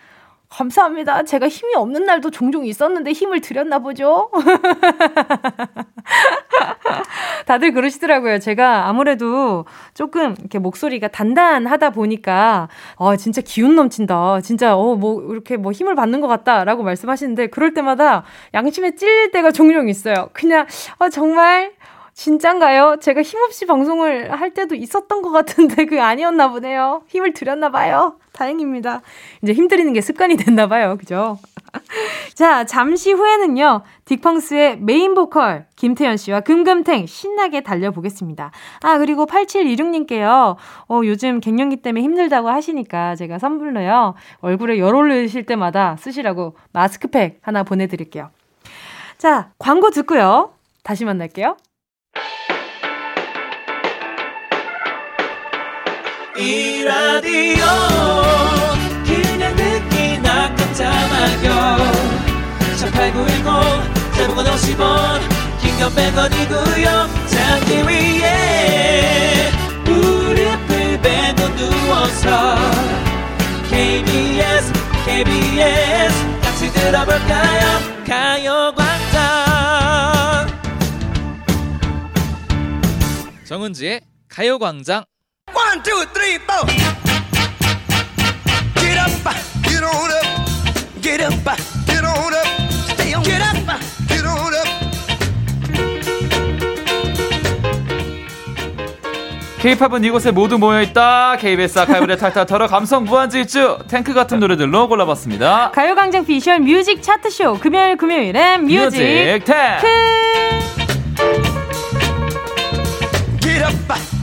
감사합니다. 제가 힘이 없는 날도 종종 있었는데 힘을 들였나 보죠? *laughs* 다들 그러시더라고요. 제가 아무래도 조금 이렇게 목소리가 단단하다 보니까, 어, 진짜 기운 넘친다. 진짜, 어, 뭐, 이렇게 뭐 힘을 받는 것 같다. 라고 말씀하시는데, 그럴 때마다 양심에 찔릴 때가 종종 있어요. 그냥, 어, 정말, 진짠가요? 제가 힘없이 방송을 할 때도 있었던 것 같은데 그게 아니었나 보네요. 힘을 들였나 봐요. 다행입니다. 이제 힘들이는 게 습관이 됐나 봐요. 그죠? *laughs* 자, 잠시 후에는요. 딕펑스의 메인 보컬 김태현 씨와 금금탱 신나게 달려보겠습니다. 아, 그리고 8726님께요. 어, 요즘 갱년기 때문에 힘들다고 하시니까 제가 선물로요. 얼굴에 열 올리실 때마다 쓰시라고 마스크팩 하나 보내 드릴게요. 자, 광고 듣고요. 다시 만날게요. 이 라디오 그냥 듣기나 깜짝마요. 18910 대목원 50원 긴건 100원이고요 잠기 위에 무릎을 베고 누워서 KBS KBS 같이 들어볼까요? 가요광장. 정은지의 가요광장 One, two, three, four. Get up, get on up, get up, get on up, stay on, get up, get on up. K-팝은 이곳에 모두 모여 있다. KBS 아카이브를 탈탈 털어 감성 무한질주 탱크 같은 노래들로 골라봤습니다. 가요광장 피셜 music 차트쇼 금요일 금요일엔 music, music 탱! Get up, get on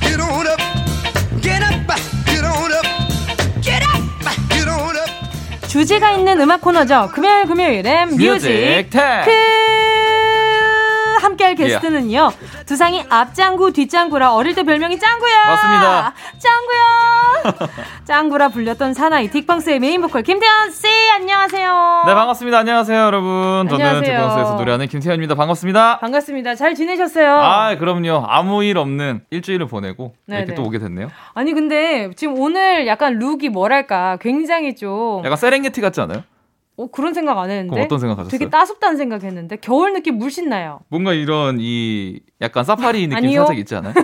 주제가 있는 음악 코너죠. 금요일 금요일엔 music music 탱! 함께할 게스트는요. 두상이 앞짱구 뒷짱구라 어릴 때 별명이 짱구야. 맞습니다. 짱구야. *laughs* 짱구라 불렸던 사나이 딕펑스의 메인 보컬 김태현 씨 안녕하세요. 네, 반갑습니다. 안녕하세요, 여러분. 저는. 딕펑스에서 노래하는 김태현입니다. 반갑습니다. 반갑습니다. 잘 지내셨어요? 아, 그럼요. 아무 일 없는 일주일을 보내고 이렇게 네네. 또 오게 됐네요. 아니 근데 지금 오늘 약간 look이 뭐랄까 굉장히 좀 약간 세렝게티 같지 않아요? 어, 그런 생각 안 했는데 어떤 생각 하셨어요? 되게 따숩다는 생각 했는데 겨울 느낌 물씬 나요. 뭔가 이런 이 약간 사파리 느낌. 살짝 있지 않아요? *laughs*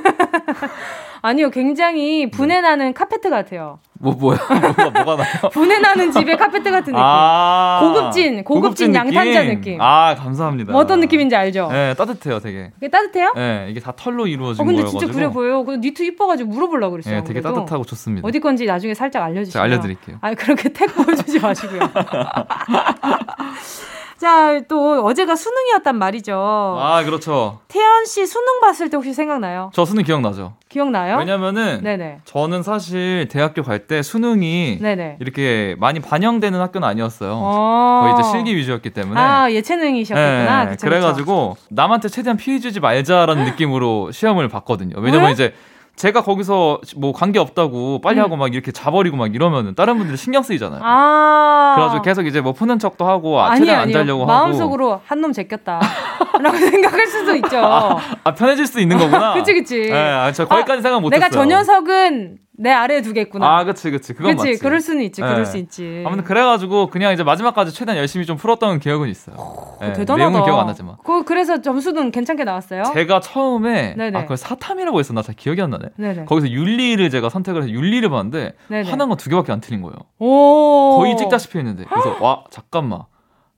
아니요, 굉장히 분해 나는 카페트 같아요. 뭐 뭐야? *laughs* 뭐가 뭐가 나요? 분해 나는 집의 카페트 같은 느낌. 아 고급진, 고급진 양탄자 느낌. 아 감사합니다. 뭐 어떤 느낌인지 알죠? 네 따뜻해요, 되게. 그게 따뜻해요? 네 이게 다 털로 이루어진 어, 근데 거여가지고. 진짜 그래 보여요. 근데 니트 이뻐가지고 물어보려고 그랬어요. 네, 되게 그래도. 따뜻하고 좋습니다. 어디 건지 나중에 살짝 알려주세요. 알려드릴게요. 아 그렇게 택 보여주지 마시고요. *laughs* 자, 또 어제가 수능이었단 말이죠. 아 그렇죠. 태연 씨 수능 봤을 때 혹시 생각나요? 저 수능 기억나죠? 기억나요? 왜냐면은 네네. 저는 사실 대학교 갈 때 수능이 네네. 이렇게 많이 반영되는 학교는 아니었어요. 어. 거의 이제 실기 위주였기 때문에. 아, 예체능이셨구나. 네, 그쵸, 그래 가지고 남한테 최대한 피해 주지 말자라는 느낌으로 시험을 봤거든요. 왜냐면 왜? 이제 제가 거기서 뭐 관계 없다고 빨리 음. 하고 막 이렇게 자버리고 막 이러면은 다른 분들이 신경 쓰이잖아요. 아. 그래가지고 계속 이제 뭐 푸는 척도 하고 아, 최대한 안 아니에요. 자려고 하고 마음속으로 한 놈 제꼈다. 라고 *laughs* 생각할 수도 있죠. 아 편해질 수 있는 거구나. *laughs* 그치, 그치. 네, 아, 저 거기까지 아, 생각 못했어요. 내가 저 녀석은 내 아래에 두겠구나. 아, 그치, 그치. 그건 그치, 맞지. 그럴 수는 있지, 네. 그럴 수 있지. 아무튼 그래가지고 그냥 이제 마지막까지 최대한 열심히 좀 풀었던 기억은 있어요. 네, 대단하다. 내용은 기억 안 나지만. 그, 그래서 점수는 괜찮게 나왔어요? 제가 처음에 네네. 아 그걸 사탐이라고 했었나 잘 기억이 안 나네. 네네. 거기서 윤리를 제가 선택을 해서 윤리를 봤는데 네네. 하나가 두 개밖에 안 틀린 거예요. 오. 거의 찍다시피 했는데 그래서 와 잠깐만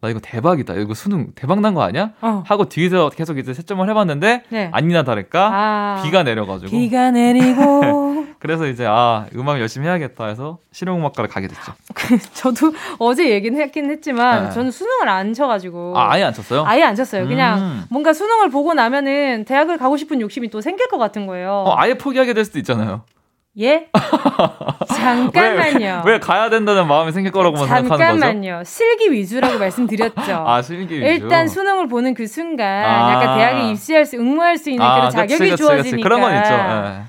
나 이거 대박이다. 이거 수능 대박 난 거 아니야? 어. 하고 뒤에서 계속 이제 채점을 해봤는데 네. 아니나 다를까 아. 비가 내려가지고 비가 내리고. *laughs* 그래서 이제 아 음악 열심히 해야겠다 해서 실용음악과를 가게 됐죠. *laughs* 저도 어제 얘기는 했긴 했지만, 네. 저는 수능을 안 쳐가지고. 아 아예 안 쳤어요? 아예 안 쳤어요. 그냥 음. 뭔가 수능을 보고 나면은 대학을 가고 싶은 욕심이 또 생길 것 같은 거예요. 어, 아예 포기하게 될 수도 있잖아요. 예? *laughs* 잠깐만요. 왜, 왜 가야 된다는 마음이 생길 거라고만 생각하는 거죠? 잠깐만요. 실기 위주라고 말씀드렸죠. *laughs* 아 실기 위주. 일단 수능을 보는 그 순간 아. 약간 대학에 입시할 수 응모할 수 있는 그런 자격이 그치, 그치, 주어지니까 그치. 그런 건 있죠. 예.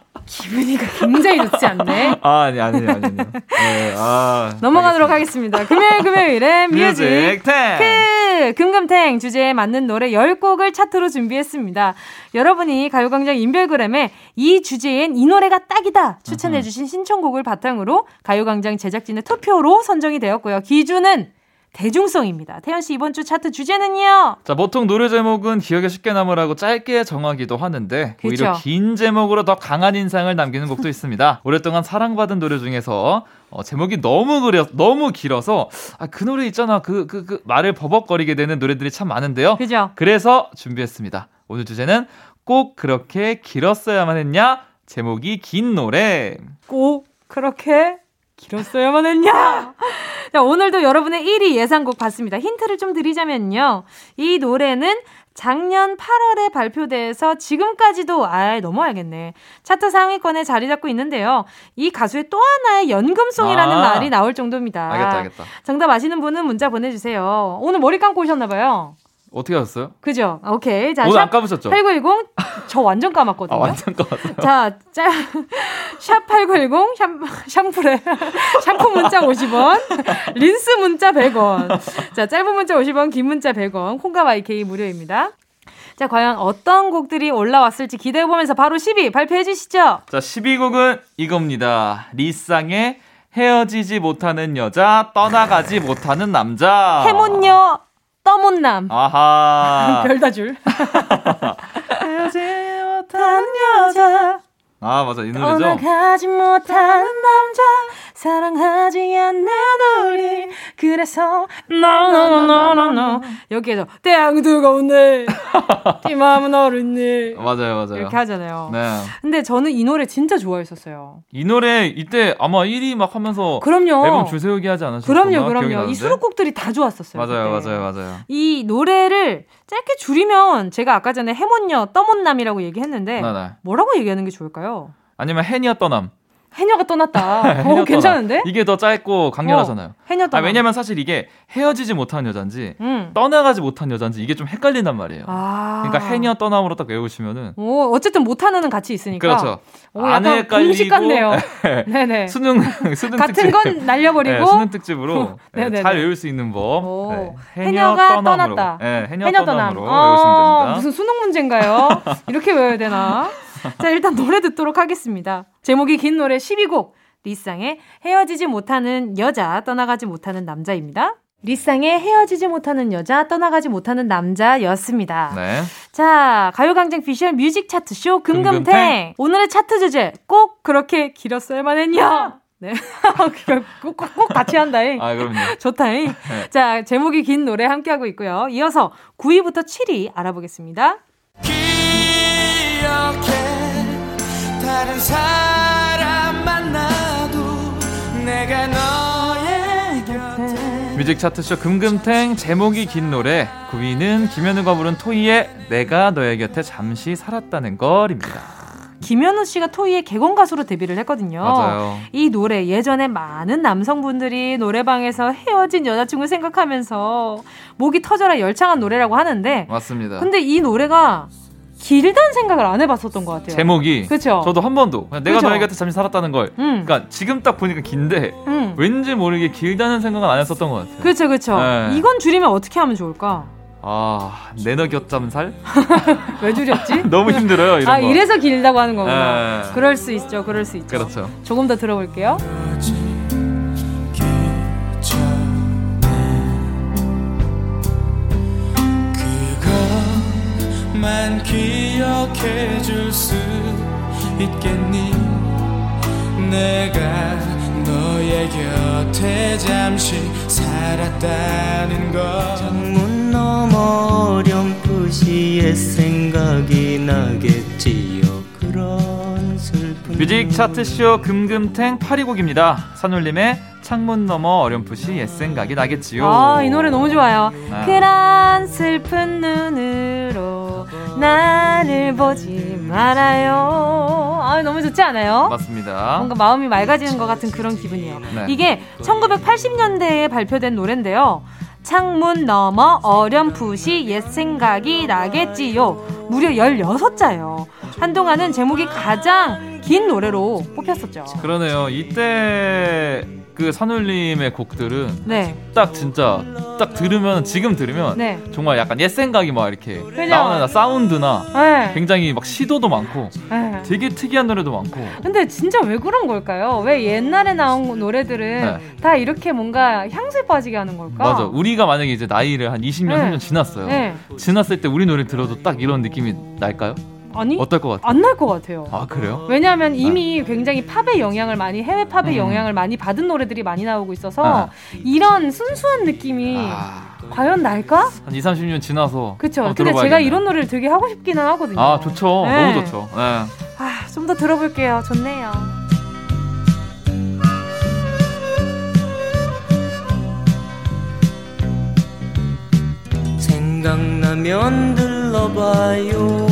*laughs* 기분이 굉장히 좋지 않네. 아 아니 아니 아니. 네, 아, 넘어가도록 하겠습니다. 금요일 금요일엔 *laughs* music music 탱. 크 금금탱 주제에 맞는 노래 10곡을 차트로 준비했습니다. 여러분이 가요광장 인별그램에 이 주제엔 이 노래가 딱이다 추천해주신 신청곡을 바탕으로 가요광장 제작진의 투표로 선정이 되었고요. 기준은 대중성입니다. 태연 씨 이번 주 차트 주제는요? 자, 보통 노래 제목은 기억에 쉽게 남으라고 짧게 정하기도 하는데 오히려 그쵸. 긴 제목으로 더 강한 인상을 남기는 곡도 있습니다. *laughs* 오랫동안 사랑받은 노래 중에서 어, 제목이 너무 그려 너무 길어서 아, 그 노래 있잖아. 그 그 그 말을 버벅거리게 되는 노래들이 참 많은데요. 그죠? 그래서 준비했습니다. 오늘 주제는 꼭 그렇게 길었어야만 했냐? 제목이 긴 노래. 꼭 그렇게 길었어야만 했냐? *laughs* 자, 오늘도 여러분의 1위 예상곡 봤습니다. 힌트를 좀 드리자면요. 이 노래는 작년 8월에 발표돼서 지금까지도 아 넘어야겠네. 차트 상위권에 자리 잡고 있는데요. 이 가수의 또 하나의 연금송이라는 아. 말이 나올 정도입니다. 알겠다, 알겠다. 정답 아시는 분은 문자 보내주세요. 오늘 머리 감고 오셨나 봐요. 어떻게 하셨어요? 그죠? 오케이. 자, 오늘 안샵 감으셨죠? 8910. 저 완전 까맣거든요. 아, 완전 까봤어요. 자, 짜, 샵8910, 샴, 샴푸래. 샴푸 문자 50원, 린스 문자 100원. 자, 짧은 문자 50원, 긴 문자 100원, 콩과 YK 무료입니다. 자, 과연 어떤 곡들이 올라왔을지 기대해보면서 바로 10위 발표해 주시죠. 자, 12곡은 이겁니다. 리쌍의 헤어지지 못하는 여자, 떠나가지 못하는 남자. 해몬녀, 떠몬남. 아하. *laughs* 별다줄. *laughs* 헤어지지 다른 여자. 아 맞아 이 노래죠. 떠나가지 못하는 남자 사랑하지 않는 우리 그래서 no no no no no 여기에서 태양 뜨거운데 네 마음은 어른네 맞아요 맞아요. 이렇게 하잖아요. 네. 근데 저는 이 노래 진짜 좋아했었어요. 이 노래 이때 아마 1위 막 하면서 그럼요. 앨범 줄 세우기 하지 않으셨나요? 그럼요, 그럼요. 이 수록곡들이 다 좋았었어요. 맞아요 그때. 맞아요 맞아요. 이 노래를 짧게 줄이면 제가 아까 전에 해몬녀 떠몬남이라고 얘기했는데 네네. 뭐라고 얘기하는 게 좋을까요? 아니면 해니어 떠남. 해녀가 떠났다. *laughs* 해녀 어, 괜찮은데? 이게 더 짧고 강렬하잖아요. 어, 해녀 아, 떠남. 왜냐면 사실 이게 헤어지지 못한 여잔지 음. 떠나가지 못한 여잔지 이게 좀 헷갈린단 말이에요. 아. 그러니까 해녀 떠남으로 딱 외우시면은 오, 어쨌든 못하는 같이 있으니까. 그렇죠. 오, 안 헷갈리고 공식 같네요. *laughs* 네네. 수능 수능 같은 특집. 건 날려버리고 네, 수능 특집으로 *laughs* 네. 잘 외울 수 있는 법. 오, 네, 해녀가 떠남으로. 떠났다. 네, 해녀, 해녀 떠남으로 떠남. 외우시면 아, 됩니다. 무슨 수능 문제인가요? 이렇게 외워야 되나? 자, 일단 노래 듣도록 하겠습니다. 제목이 긴 노래 12곡. 리쌍의 헤어지지 못하는 여자, 떠나가지 못하는 남자입니다. 리쌍의 헤어지지 못하는 여자, 떠나가지 못하는 남자였습니다. 네. 자, 가요광장 피셜 music 차트 쇼 금금탱. 금금탱. 오늘의 차트 주제 꼭 그렇게 길었어야만 했냐? 네. *laughs* 꼭, 꼭, 꼭 같이 한다잉. 아, 그럼요. 좋다잉. 네. 자, 제목이 긴 노래 함께하고 있고요. 이어서 9위부터 7위 알아보겠습니다. 기억해 다른 사람 만나도 내가 너의 곁에 뮤직 차트쇼 금금탱 제목이 긴 노래 9위는 김현우가 부른 토이의 내가 너의 곁에 잠시 살았다는 걸입니다. 김현우 씨가 토이의 개건 가수로 데뷔를 했거든요. 맞아요. 이 노래 예전에 많은 남성분들이 노래방에서 헤어진 여자친구 생각하면서 목이 터져라 열창한 노래라고 하는데 맞습니다. 근데 이 노래가 길다는 생각을 안 해봤었던 것 같아요. 제목이 그쵸? 저도 한 번도 그냥 내가 그쵸? 너의 곁에 잠시 살았다는 걸 음. 그러니까 지금 딱 보니까 긴데 음. 왠지 모르게 길다는 생각은 안 했었던 것 같아요. 그렇죠, 그렇죠. 네. 이건 줄이면 어떻게 하면 좋을까? 아, 내너 곁잠살? *laughs* 왜 줄였지? *laughs* 너무 힘들어요, 이런 아, 거. 이래서 길다고 하는 거구나. 네. 그럴 수 있죠, 그럴 수 있죠. 그렇죠. 조금 더 들어볼게요. 그것만 기억해 줄 수 있겠니? 내가 너의 곁에 잠시 살았다는 것 창문 너머 어렴풋이 옛 생각이 슬픈 뮤직 차트쇼 금금탱 8위곡입니다. 산울림의 창문 너머 어렴풋이 옛 생각이 나겠지요. 아, 이 노래 너무 좋아요. 아. 그런 슬픈 눈으로 나를 보지 말아요. 아, 너무 좋지 않아요? 맞습니다. 뭔가 마음이 맑아지는 것 같은 그런 기분이에요. 네. 이게 1980년대에 발표된 노래인데요. 창문 너머 어렴풋이 옛 생각이 나겠지요. 무려 16자예요. 한동안은 제목이 가장 긴 노래로 뽑혔었죠. 그러네요. 이때 그 산울림의 곡들은 네. 딱 진짜 딱 들으면 지금 들으면 네. 정말 약간 옛 생각이 막 이렇게 그죠? 나오는 사운드나 네. 굉장히 막 시도도 많고 네. 되게 특이한 노래도 많고 근데 진짜 왜 그런 걸까요? 왜 옛날에 나온 노래들은 네. 다 이렇게 뭔가 향수에 빠지게 하는 걸까? 맞아. 우리가 만약에 이제 나이를 한 20년, 네. 30년 지났어요. 네. 지났을 때 우리 노래 들어도 딱 이런 느낌이 날까요? 아니? 어떨 것 같아요? 안 날 것 같아요. 아, 그래요? 왜냐하면 이미 굉장히 팝의 영향을 많이 해외 팝의 음. 영향을 많이 받은 노래들이 많이 나오고 있어서 이런 순수한 느낌이 아, 과연 날까? 한 2, 30년 지나서 그쵸. 한번 근데 제가 들어봐야겠네요. 이런 노래를 되게 하고 싶기는 하거든요. 아, 좋죠. 네. 너무 좋죠. 네. 아, 좀 더 들어볼게요. 좋네요. 생각나면 들러봐요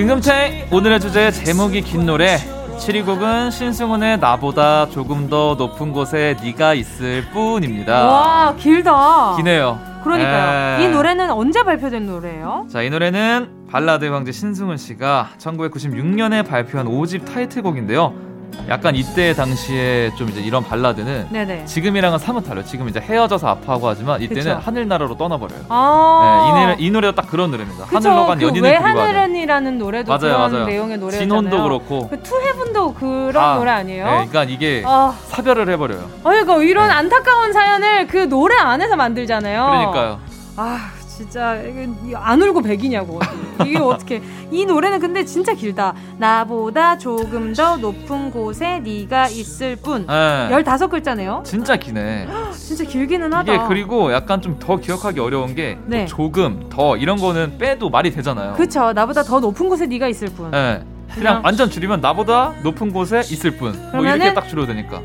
금금채 오늘의 주제 제목이 긴 노래 7위 곡은 신승훈의 나보다 조금 더 높은 곳에 네가 있을 뿐입니다. 와, 길다. 기네요. 그러니까요. 네. 이 노래는 언제 발표된 노래예요? 자, 이 노래는 발라드 황제 신승훈 씨가 1996년에 발표한 5집 타이틀곡인데요. 약간 이때 당시에 좀 이제 이런 발라드는 네네. 지금이랑은 사뭇 달라요. 지금 이제 헤어져서 아파하고 하지만 이때는 그쵸. 하늘나라로 떠나버려요. 아. 네, 이, 노래, 이 노래가 딱 그런 노래입니다. 하늘로 간 그 연인을 왜 그리워하는. 하늘은이라는 노래도 맞아요, 그런 맞아요. 내용의 노래잖아요. 진혼도 그렇고. 그 투헤븐도 그런 아, 노래 아니에요? 네, 그러니까 이게 아, 사별을 해버려요. 어, 그러니까 이런 안타까운 사연을 그 노래 안에서 만들잖아요. 네. 그러니까요. 아 진짜 이게 안 울고 백이냐고 이게 어떻게 이 노래는 근데 진짜 길다 나보다 조금 더 높은 곳에 네가 있을 뿐 네. 15글자네요 진짜 기네. 진짜 길기는 하다 이게 그리고 약간 좀 더 기억하기 어려운 게 네. 조금 더 이런 거는 빼도 말이 되잖아요. 그쵸 나보다 더 높은 곳에 네가 있을 뿐 네. 그냥- 완전 줄이면 나보다 높은 곳에 있을 뿐. 뭐 이렇게 딱 줄여도 되니까.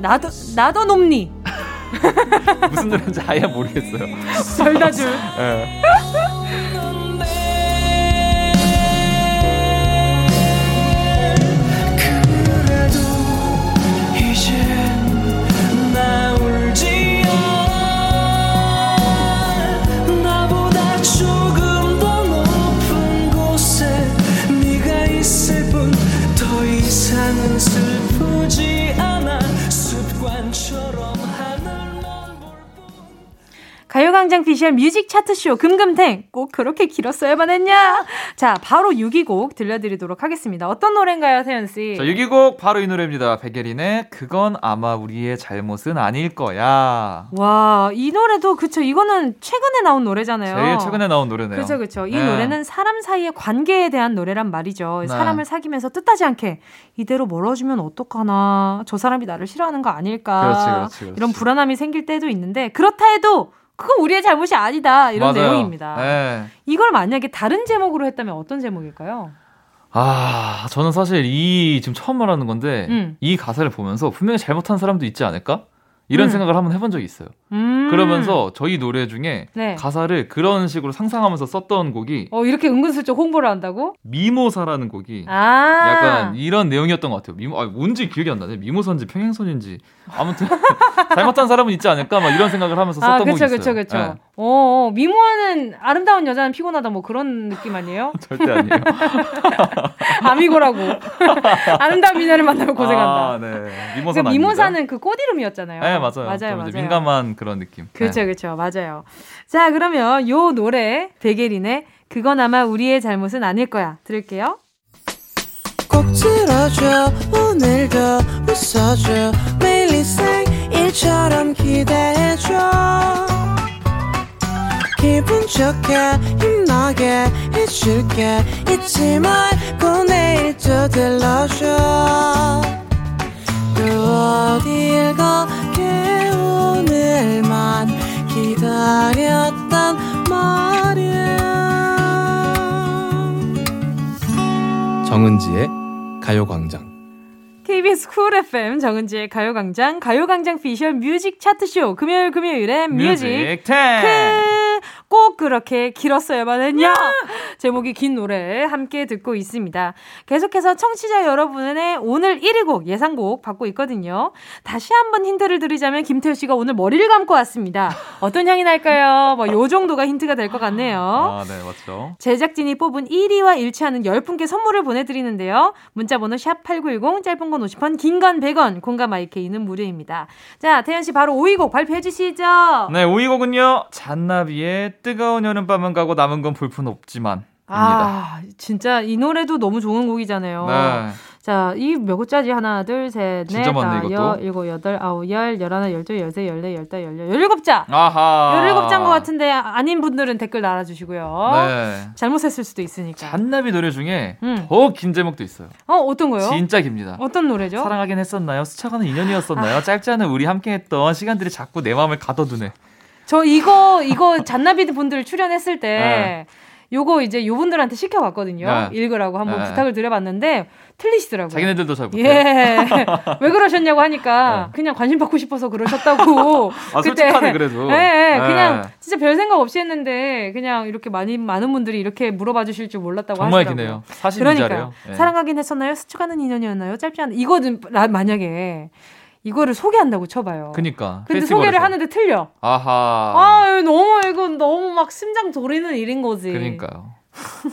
나도 나도 높니 *laughs* 무슨 노래인지 아예 모르겠어요. 절다줄 네. *laughs* 그래도 이제 가요광장 피셜 뮤직 차트쇼 금금탱 꼭 그렇게 길었어야만 했냐 자 바로 6위 곡 들려드리도록 하겠습니다 어떤 노래인가요 태연 씨 자, 6위 곡 바로 이 노래입니다. 백예린의 그건 아마 우리의 잘못은 아닐 거야. 와, 이 노래도 그쵸. 이거는 최근에 나온 노래잖아요. 제일 최근에 나온 노래네요. 그쵸, 그쵸. 이 네. 노래는 사람 사이의 관계에 대한 노래란 말이죠. 네. 사람을 사귀면서 뜻하지 않게 이대로 멀어지면 어떡하나. 저 사람이 나를 싫어하는 거 아닐까. 그렇지, 그렇지, 그렇지. 이런 불안함이 생길 때도 있는데 그렇다 해도 그건 우리의 잘못이 아니다. 이런 맞아요. 내용입니다. 네. 이걸 만약에 다른 제목으로 했다면 어떤 제목일까요? 아, 저는 사실 이 지금 처음 말하는 건데 음. 이 가사를 보면서 분명히 잘못한 사람도 있지 않을까? 이런 음. 생각을 한번 해본 적이 있어요. 음. 그러면서 저희 노래 중에 네. 가사를 그런 식으로 상상하면서 썼던 곡이 어, 이렇게 은근슬쩍 홍보를 한다고? 미모사라는 곡이 아. 약간 이런 내용이었던 것 같아요. 미모, 아, 뭔지 기억이 안 나네. 미모산지 평행선인지 아무튼 *laughs* 잘못한 사람은 있지 않을까? 막 이런 생각을 하면서 썼던 아, 곡이 그쵸, 있어요. 그쵸, 그쵸. 네, 어, 어, 미모는 아름다운 여자는 피곤하다 뭐 그런 느낌 아니에요? *laughs* 절대 아니에요. *laughs* 아미고라고. *laughs* 아름다운 미녀를 만나면 고생한다. 아, 네. 그 미모선 아닙니다. 미모사는 그 꽃 이름이었잖아요. 네, 맞아요. 맞아요, 좀 맞아요. 민감한 그런 느낌. 그렇죠, 네. 그렇죠. 맞아요. 자, 그러면 요 노래 백예린의 그건 아마 우리의 잘못은 아닐 거야. 들을게요. 꼭 들어줘 오늘도 웃어줘 매일 일상 일처럼 기대해줘 기분 좋게 힘나게 해줄게 잊지 말고 내일 또 들러줘 또 어딜 가게 오늘만 기다렸단 말이야 정은지의 가요광장. KBS 쿨 FM 정은지의 가요광장, 가요광장 피셜 music 차트쇼, 금요일 금요일엔 music. music 탱. 크, 꼭 그렇게 길었어야만 했냐? 제목이 긴 노래 함께 듣고 있습니다. 계속해서 청취자 여러분의 오늘 1위 곡, 예상곡 받고 있거든요. 다시 한번 힌트를 드리자면 김태우 씨가 오늘 머리를 감고 왔습니다. 어떤 향이 날까요? 뭐, 요 정도가 힌트가 될 것 같네요. 아, 네, 맞죠. 제작진이 뽑은 1위와 일치하는 10분께 선물을 보내드리는데요. 문자번호 샵8910, 짧은 건 50원, 긴 건 100원, 공감 IK는 무료입니다. 자, 태연씨 바로 5위 곡 발표해 주시죠. 네, 5위 곡은요. 잔나비의 뜨거운 여름밤은 가고 남은 건 볼품 없지만. 아, 진짜 이 노래도 너무 좋은 곡이잖아요. 네. 자, 이몇 글자지? 하나, 둘, 셋, 넷, 진짜 많네, 다, 이것도. 여, 일곱, 여덟, 아홉, 열, 열하나, 열둘, 열세, 열네, 열다, 열여, 열일곱 자! 아하. 열일곱 자인 것 같은데 아닌 분들은 댓글 달아주시고요. 네. 잘못했을 수도 있으니까. 잔나비 노래 중에 음. 더긴 제목도 있어요. 어, 어떤 거요? 진짜 깁니다. 어떤 노래죠? 사랑하긴 했었나요? 스쳐가는 인연이었었나요? 짧지 않은 우리 함께 했던 시간들이 자꾸 내 마음을 가둬두네. 저 이거 이거 잔나비 분들 출연했을 때 네. 요거 이제 요분들한테 시켜봤거든요. 네. 읽으라고 한번 네. 부탁을 드려봤는데 틀리시더라고요. 자기네들도 잘 못해요. 예. *laughs* 왜 그러셨냐고 하니까 그냥 관심 받고 싶어서 그러셨다고. *laughs* 아, 솔직하네, 그래도. 예, 예. 네. 그냥 진짜 별 생각 없이 했는데 그냥 이렇게 많이 많은 분들이 이렇게 물어봐 주실 줄 몰랐다고 정말 하시더라고요. 기네요. 42자래요. 그러니까 사랑하긴 했었나요? 스쳐가는 인연이었나요? 짧지 않은 이거는 나- 만약에 이거를 소개한다고 쳐봐요. 그니까. 근데 페스티벌에서. 소개를 하는데 틀려. 아하. 아, 너무 이건 너무 막 심장 졸이는 일인 거지. 그러니까요.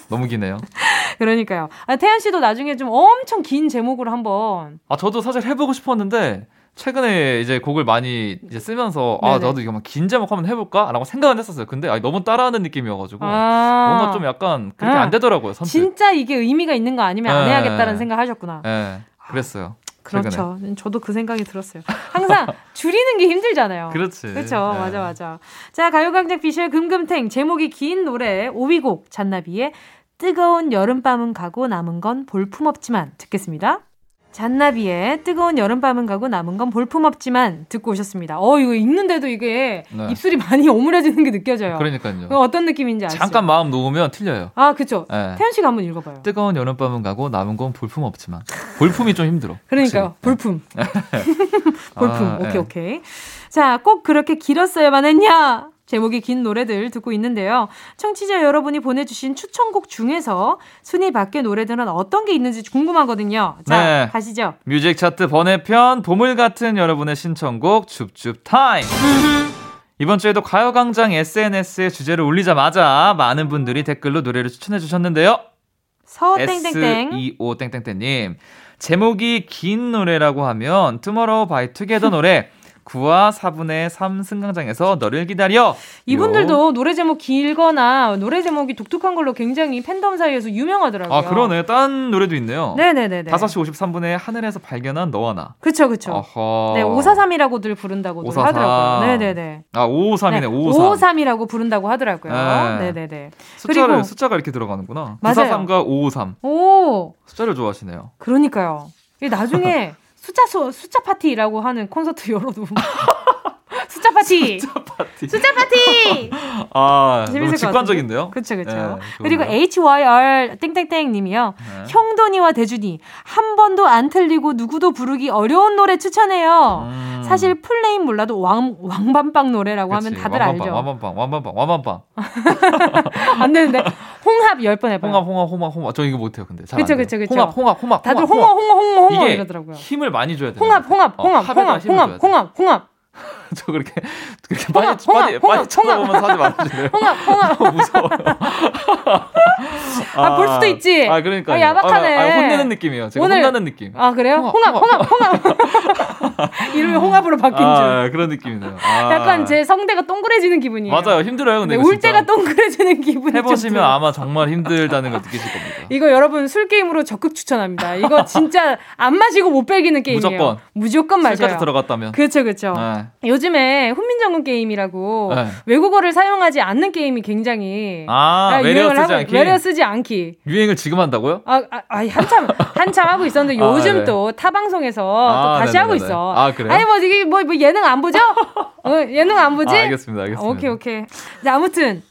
너무 기네요. *laughs* 그러니까요. 아, 태연 씨도 나중에 좀 엄청 긴 제목으로 한번. 아 저도 사실 해보고 싶었는데 최근에 이제 곡을 많이 이제 쓰면서 아 네네. 나도 이거 막 긴 제목 한번 해볼까라고 생각은 했었어요. 근데 아, 너무 따라하는 느낌이어가지고 아. 뭔가 좀 약간 그렇게 아. 안 되더라고요. 선뜻. 진짜 이게 의미가 있는 거 아니면 안 네. 해야겠다는 생각 하셨구나. 예, 그랬어요. 최근에. 그렇죠. 저도 그 생각이 들었어요. 항상 *laughs* 줄이는 게 힘들잖아요. 그렇지. 그렇죠. 네. 맞아, 맞아. 자, 가요광장 비주얼 금금탱 제목이 긴 노래 5위곡 잔나비의 뜨거운 여름밤은 가고 남은 건 볼품없지만 듣겠습니다. 잔나비의 뜨거운 여름밤은 가고 남은 건 볼품없지만 듣고 오셨습니다. 어, 이거 읽는데도 이게 네. 입술이 많이 오므려지는 게 느껴져요. 그러니까요. 어떤 느낌인지 아시죠? 잠깐 마음 놓으면 틀려요. 아, 그쵸. 예. 태현 씨가 한번 읽어봐요. 뜨거운 여름밤은 가고 남은 건 볼품 없지만 볼품이 좀 힘들어. 그러니까요. 볼품. *laughs* 볼품. 아, 오케이, 예. 오케이. 자, 꼭 그렇게 길었어야만 했냐? 제목이 긴 노래들 듣고 있는데요. 청취자 여러분이 보내주신 추천곡 중에서 순위 밖의 노래들은 어떤 게 있는지 궁금하거든요. 자, 네. 가시죠. music 차트 번외편 보물 같은 여러분의 신청곡 줍줍 타임. 이번 주에도 가요광장 SNS에 주제를 올리자마자 많은 분들이 댓글로 노래를 추천해 주셨는데요. 서땡땡땡. S25 땡땡땡님 제목이 긴 노래라고 하면 투모로우 바이 투게더 노래 9와 4분의 3 승강장에서 너를 기다려. 이분들도 노래 제목 길거나 노래 제목이 독특한 걸로 굉장히 팬덤 사이에서 유명하더라고요. 아 그러네. 딴 노래도 있네요. 네네네네. 5시 53분에 하늘에서 발견한 너와 나. 그쵸, 그쵸. 어허. 네, 543이라고들 부른다고들 543. 하더라고요. 네네네. 아 553이네. 네, 553. 553 이라고 부른다고 하더라고요. 네. 네네네. 숫자를 그리고 숫자가 이렇게 들어가는구나. 맞아요. 943과 553. 오, 숫자를 좋아하시네요. 그러니까요. 나중에 *laughs* 숫자 수, 숫자 파티라고 하는 콘서트 *laughs* 열어도 숫자 파티. 숫자 파티. 숫자 파티. 아, 재밌을 너무 것 직관적인데요? 그렇죠, 그렇죠. 네, 그리고? HYR 땡땡땡 님이요. 네. 형돈이와 대준이 한 번도 안 틀리고 누구도 부르기 어려운 노래 추천해요. 음. 사실 full name 몰라도 왕 왕밤빵 노래라고 그치, 하면 다들 왕밤빵, 알죠. 완반빵, 완반빵, 완반빵. 안 되는데 홍합 10번 해봐요. 홍합, 홍합, 홍합, 홍합. 저 이거 못해요, 근데. 그쵸. 그쵸, 그쵸. 홍합, 홍합, 홍합. 다들 홍어, 홍어, 홍어, 홍어 이게 이러더라고요. 힘을 많이 줘야 돼요. 홍합, 홍합, 어, 홍합, 홍합, 홍합, 돼. 홍합, 홍합, 저 그렇게 그렇게 홍합, 빨리 홍합, 홍합, 쳐다보면서 하지 말아주세요. 홍합, 홍합. 무서워. 아, 볼 수도 있지. 아, 그러니까. 아, 야박하네. 아, 아, 혼내는 느낌이에요. 제가 오늘- 혼나는 느낌. 아 그래요? 홍합, 홍합, 홍합. *laughs* 이름이 홍합으로 바뀐 줄. 아, 그런 느낌이네요. 아. 약간 제 성대가 동그래지는 기분이에요. 맞아요. 힘들어요. 근데 네, 울. 때가 동그래지는 기분이 좀 해보시면. 아마 정말 힘들다는 걸 느끼실 겁니다. *laughs* 이거 여러분 술 게임으로 적극 추천합니다. 이거 진짜 안 마시고 못 빼기는 게임이에요. 무조건. 무조건 마셔요. 술까지 들어갔다면. 그렇죠, 그렇죠. 네. 요즘에 훈민정음 게임이라고 네. 외국어를 사용하지 않는 게임이 굉장히 아, 외래어 유행을 쓰지 하고- 않기? 외래어 쓰지 않기. 유행을 지금 한다고요? 아, 아, 아, 한참 한참 하고 있었는데 아, 요즘 네. 또타 방송에서 아, 또 다시 네네네네. 하고 있어. 아, 그래요? 아니 뭐 이게 뭐, 뭐 예능 안 보죠? *laughs* 어, 예능 안 보지? 아, 알겠습니다. 알겠습니다. 오케이 오케이. 자, 아무튼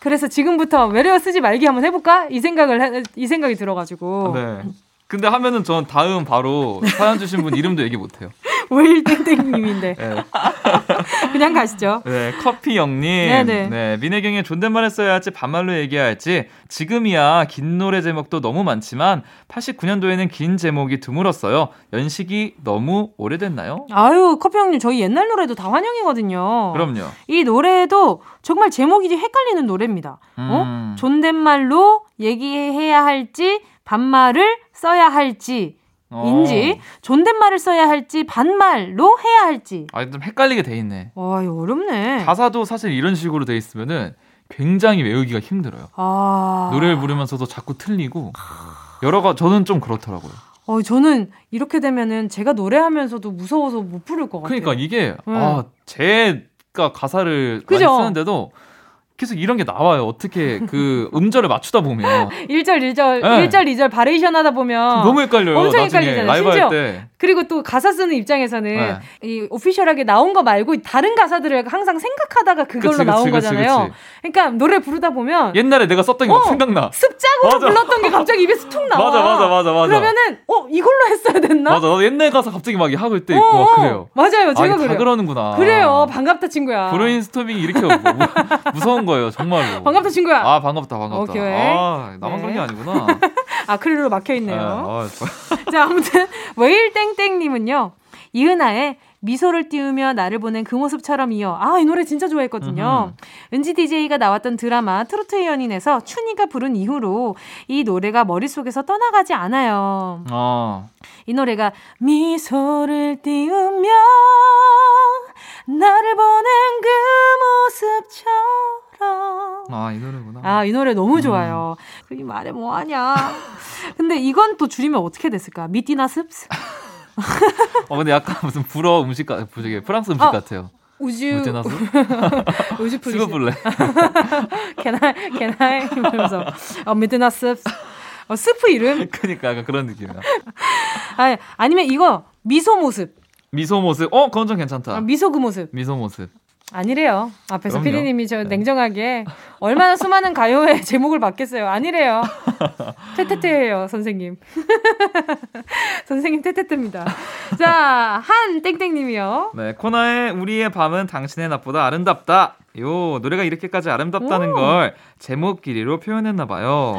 그래서 지금부터 외래어 쓰지 말기 한번 해볼까? 이 생각을 해- 이 생각이 들어가지고 네. 근데 하면은 전 다음 바로 사연 주신 분 이름도 얘기 못 해요. 웨일 땡땡님인데 네. *laughs* 그냥 가시죠. 네, 커피 영님. 네네. 네, 민혜경의 존댓말을 써야 할지 반말로 얘기해야 할지 지금이야 긴 노래 제목도 너무 많지만 89년도에는 긴 제목이 드물었어요. 연식이 너무 오래됐나요? 아유 커피 형님 저희 옛날 노래도 다 환영이거든요. 그럼요. 이 노래도 정말 제목이 헷갈리는 노래입니다. 어? 음. 존댓말로 얘기해야 할지 반말을 써야 할지 어. 인지 존댓말을 써야 할지 반말로 해야 할지. 아, 좀 헷갈리게 돼 있네. 와, 이거 어렵네. 가사도 사실 이런 식으로 돼 있으면은 굉장히 외우기가 힘들어요. 아. 노래를 부르면서도 자꾸 틀리고 여러 가 저는 좀 그렇더라고요. 어, 저는 이렇게 되면은 제가 노래하면서도 무서워서 못 부를 것 같아요. 그러니까 이게 음. 아 제가 가사를 그죠? 많이 쓰는데도 계속 이런 게 나와요. 어떻게 그 음절을 맞추다 보면 *laughs* 1절, 1절, 네. 1절, 2절 variation 하다 보면 너무 헷갈려요. 엄청 헷갈리잖아요. 심지어 할 때. 그리고 또 가사 쓰는 입장에서는 네. 이 official하게 나온 거 말고 다른 가사들을 항상 생각하다가 그걸로 그치, 나온 그치, 거잖아요. 그치. 그러니까 노래 부르다 보면 옛날에 내가 썼던 게막 어, 생각나. 습작으로 맞아. 불렀던 게 갑자기 입에서 툭 나와. 맞아, 맞아, 맞아, 맞아. 그러면은 어 이걸로 했어야 됐나? 맞아. 옛날 가사 갑자기 막 하고 있때 있고 어, 막 그래요. 맞아요, 아, 제가 다 그래요. 그러는구나. 그래요, 반갑다 친구야. 브레인스토밍이 이렇게 무, *laughs* 무서운 거예요, 정말로. *laughs* 반갑다 친구야. 아, 반갑다, 반갑다. 오케이. 아, 나만 네. 그런 게 아니구나. *laughs* 아크릴로 막혀 네, 있네요. 아, 좋아. 자, 아무튼 웨일 땡땡님은요. 이은아의 미소를 띄우며 나를 보낸 그 모습처럼 이어. 아, 이 노래 진짜 좋아했거든요. 은지 DJ가 나왔던 드라마 트로트의 연인에서 춘희가 부른 이후로 이 노래가 머릿속에서 떠나가지 않아요. 어. 이 노래가 미소를 띄우며 나를 보낸 그 모습처럼 아, 이 노래구나. 아, 이 노래 너무 좋아요. 그이 말에 뭐 하냐. 근데 이건 또 줄이면 어떻게 됐을까? 미띠나 습스? 어, 근데 약간 무슨 불어 음식 같, 저기 프랑스 음식 어. 같아요. 우주 무테나스? 우주 플리즈. *laughs* 스고블레. *laughs* Can I, can I? 이러면서 어, 미띠나 습스. 어, 스프 이름? 그니까 약간 그런 느낌이야. 아, 아니면 이거 미소 모습. 미소 모습. 어, 그건 좀 괜찮다. 아, 미소 그 모습. 미소 모습. 아니래요. 앞에서. 피디님이 저 냉정하게 얼마나 수많은 가요의 *laughs* 제목을 받겠어요. 아니래요. *laughs* 테테테예요, 선생님. *laughs* 선생님 테테테입니다. 자, 한 땡땡님이요. 네, 코너에 우리의 밤은 당신의 낮보다 아름답다. 요 노래가 이렇게까지 아름답다는 오. 걸 제목 길이로 표현했나 봐요.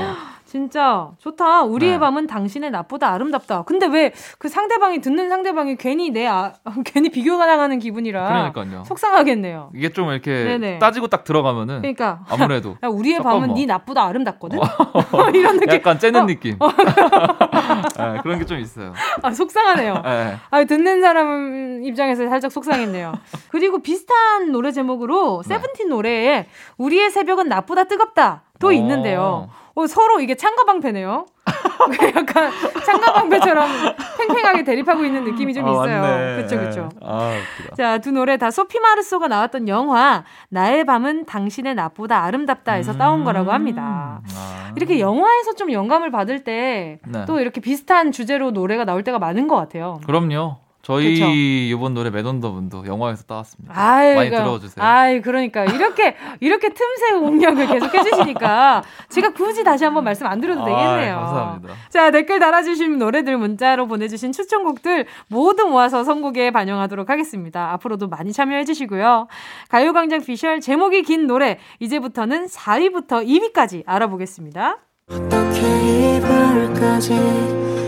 진짜 좋다. 우리의 네. 밤은 당신의 낮보다 아름답다. 근데 왜 그 상대방이 듣는 상대방이 괜히 내 아, *laughs* 괜히 비교가 나가는 기분이라 그러니까요. 속상하겠네요. 이게 좀 이렇게 네네. 따지고 딱 들어가면은 그러니까 아무래도 *laughs* 야, 우리의 잠깐만. 밤은 네 낮보다 아름답거든. *laughs* 이런 느낌. 약간 째는 어, 느낌. 네, 그런 게 좀 있어요. 아, 속상하네요. 네. 아, 듣는 사람 입장에서 살짝 속상했네요. 그리고 비슷한 노래 제목으로 네. 세븐틴 노래에 우리의 새벽은 낮보다 뜨겁다. 또 어. 있는데요. 어, 서로 이게 창가방패네요. *laughs* 약간 창가방패처럼 팽팽하게 대립하고 있는 느낌이 좀 아, 있어요. 맞네. 그쵸, 그쵸. 아. 자, 두 노래 다 소피 마르소가 나왔던 영화 나의 밤은 당신의 낮보다 아름답다에서 따온 거라고 합니다. 아. 이렇게 영화에서 좀 영감을 받을 때또 네. 이렇게 비슷한 주제로 노래가 나올 때가 많은 것 같아요. 그럼요. 저희 그쵸. 이번 노래 매던더분도 영화에서 따왔습니다. 아이, 많이 그, 들어주세요. 아이, 그러니까 이렇게 이렇게 틈새 공략을 계속 해주시니까 제가 굳이 다시 한번 말씀 안 드려도 되겠네요. 아이, 감사합니다. 자 댓글 달아주신 노래들 문자로 보내주신 추천곡들 모두 모아서 선곡에 반영하도록 하겠습니다. 앞으로도 많이 참여해주시고요. 가요광장 피셜 제목이 긴 노래 이제부터는 4위부터 2위까지 알아보겠습니다. 어떻게 이별까지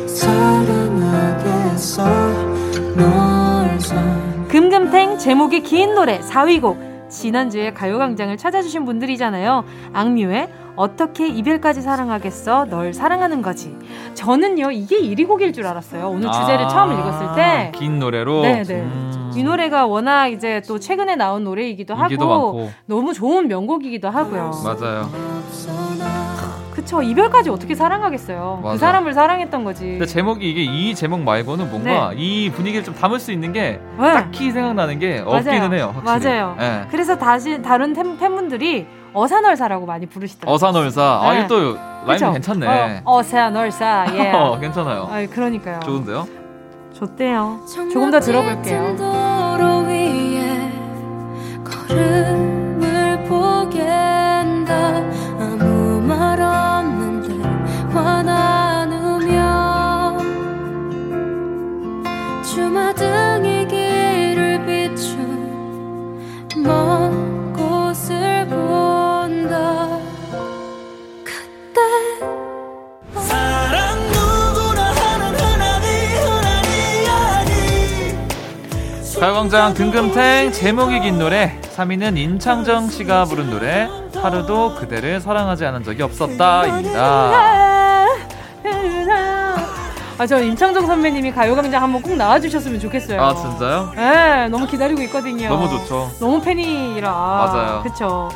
사랑하겠어 금금탱 제목이 긴 노래 4위곡 지난주에 가요광장을 찾아주신 분들이잖아요. 악뮤의 어떻게 이별까지 사랑하겠어 널 사랑하는 거지. 저는요 이게 1위 곡일 줄 알았어요. 오늘 주제를 아, 처음 읽었을 때. 긴 노래로. 네네. 음. 이 노래가 워낙 이제 또 최근에 나온 노래이기도 하고 많고. 너무 좋은 명곡이기도 하고요. 맞아요. 그쵸 이별까지 어떻게 사랑하겠어요. 그 맞아. 사람을 사랑했던 거지. 근데 제목이 이게 이 제목 말고는 뭔가 이 분위기를 좀 담을 수 있는 게 네. 딱히 생각나는 게 없기는 해요. 확실히. 맞아요. 예. 그래서 다시 다른 팬, 팬분들이 어사널사라고 많이 부르시더라고요. 어사널사. 아, 네. 또 라임이? 괜찮네. 어, 어사널사. 예. *laughs* 어, 괜찮아요. 아, 그러니까요. 좋은데요? 좋대요. 조금 더 들어볼게요. 가요광장 금금탱 제목이 긴 노래 3위는 임창정 씨가 부른 노래 하루도 그대를 사랑하지 않은 적이 없었다입니다. 아, 저 임창정 선배님이 가요광장 한번 꼭 나와주셨으면 좋겠어요. 아 진짜요? 네, 너무 기다리고 있거든요. 너무 좋죠. 너무 팬이라. 맞아요. 그쵸.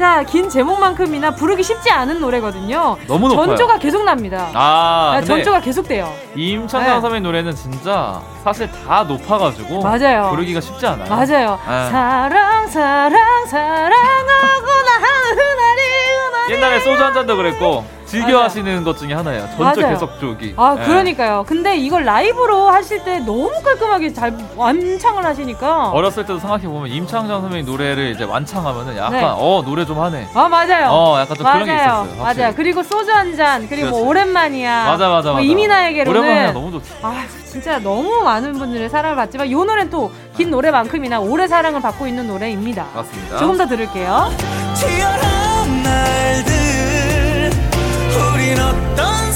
자, 긴 제목만큼이나 부르기 쉽지 않은 노래거든요. 너무 높아요. 전조가 계속 납니다. 아, 아, 전조가 계속 돼요. 임창정 네. 선배 노래는 진짜 사실 다 높아가지고 맞아요. 부르기가 쉽지 않아요. 맞아요. 네. 사랑, 사랑, 사랑하구나 하는 흔하리, 흔하리. 옛날에 소주 한 잔도 그랬고 즐겨 맞아요. 하시는 것 중에 하나예요. 전적 맞아요. 계속 조기. 아, 예. 그러니까요. 근데 이걸 라이브로 하실 때 너무 깔끔하게 잘 완창을 하시니까. 어렸을 때도 생각해 보면 임창정 선배님 노래를 이제 완창하면은 약간 네. 어 노래 좀 하네. 아, 맞아요. 어 약간 좀 그런 게 맞아요. 있었어요. 확실히. 맞아요. 그리고 소주 한 잔, 그리고 뭐. 오랜만이야. 맞아 맞아 뭐 맞아. 이민아에게로는 오랜만에 너무 좋지. 아, 진짜 너무 많은 분들의 사랑을 받지만 이 노래는 또 긴 노래만큼이나 오래 사랑을 받고 있는 노래입니다. 맞습니다. 조금 더 들을게요. 치열한 날들 우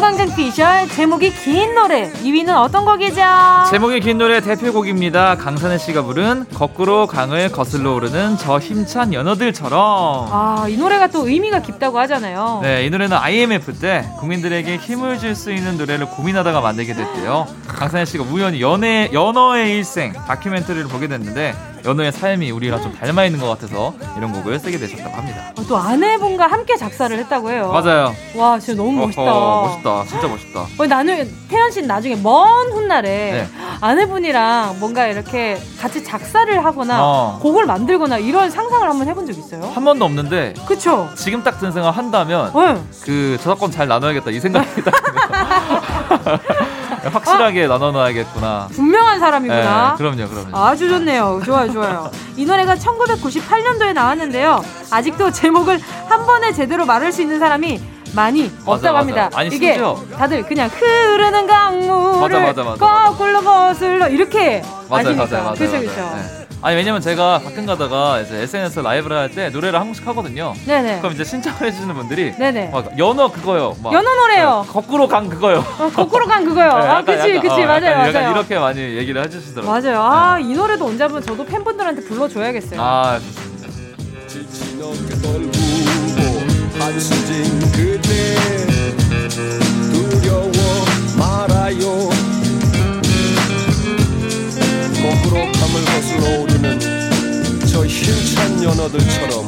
가요광장 피셜 제목이 긴 노래 2위는 어떤 곡이죠? 제목이 긴 노래 대표곡입니다. 강산혜 씨가 부른 거꾸로 강을 거슬러 오르는 저 힘찬 연어들처럼. 아, 이 노래가 또 의미가 깊다고 하잖아요. 네, 이 노래는 IMF 때 국민들에게 힘을 줄 수 있는 노래를 고민하다가 만들게 됐대요. 강산혜 씨가 우연히 연애, 연어의 일생 다큐멘터리를 보게 됐는데 연어의 삶이 우리랑 좀 닮아 있는 것 같아서 이런 곡을 쓰게 되셨다고 합니다. 어, 또 아내분과 함께 작사를 했다고 해요. 맞아요. 와, 진짜 너무 멋있다. 어허, 멋있다. 진짜 멋있다. 어, 나는 태연 씨는 나중에 먼 훗날에 네. 아내분이랑 뭔가 이렇게 같이 작사를 하거나 어. 곡을 만들거나 이런 상상을 한번 해본 적 있어요? 한 번도 없는데 그쵸? 지금 딱 든 생각 한다면 응. 그 저작권 잘 나눠야겠다 이 생각이 딱. *laughs* 확실하게 나눠놔야겠구나. 분명한 사람이구나. 네, 그럼요, 그럼요. 아주 좋네요. 좋아요, 좋아요. 이 노래가 1998년도에 나왔는데요. 아직도 제목을 한 번에 제대로 말할 수 있는 사람이 많이 맞아, 없다고 맞아. 합니다. 아니, 이게 심지어- 다들 그냥 흐르는 강물을 맞아, 맞아, 맞아, 거꾸로 거슬러 이렇게 맞아요, 아시니까. 맞아요, 맞아요. 그쵸. 네. 아니 왜냐면 제가 가끔 가다가 이제 SNS 라이브를 할 때 노래를 한 곡씩 하거든요. 네네. 그럼 이제 신청을 해주시는 분들이 네네. 막 연어 그거요. 막 연어 노래요. 네, 거꾸로 간 그거요. 어, 거꾸로 간 그거요. *laughs* 네, 아, 약간, 그치, 약간, 그치, 어, 맞아요, 약간, 맞아요. 이렇게 많이 얘기를 해주시더라고요. 맞아요. 아, 이 노래도 언제 한번 저도 팬분들한테 불러줘야겠어요. 아 좋습니다. 지친 어깨 떨구고 한숨진 그대 두려워 말아요 거꾸로 감을 거슬러 오르는 저 힘찬 연어들처럼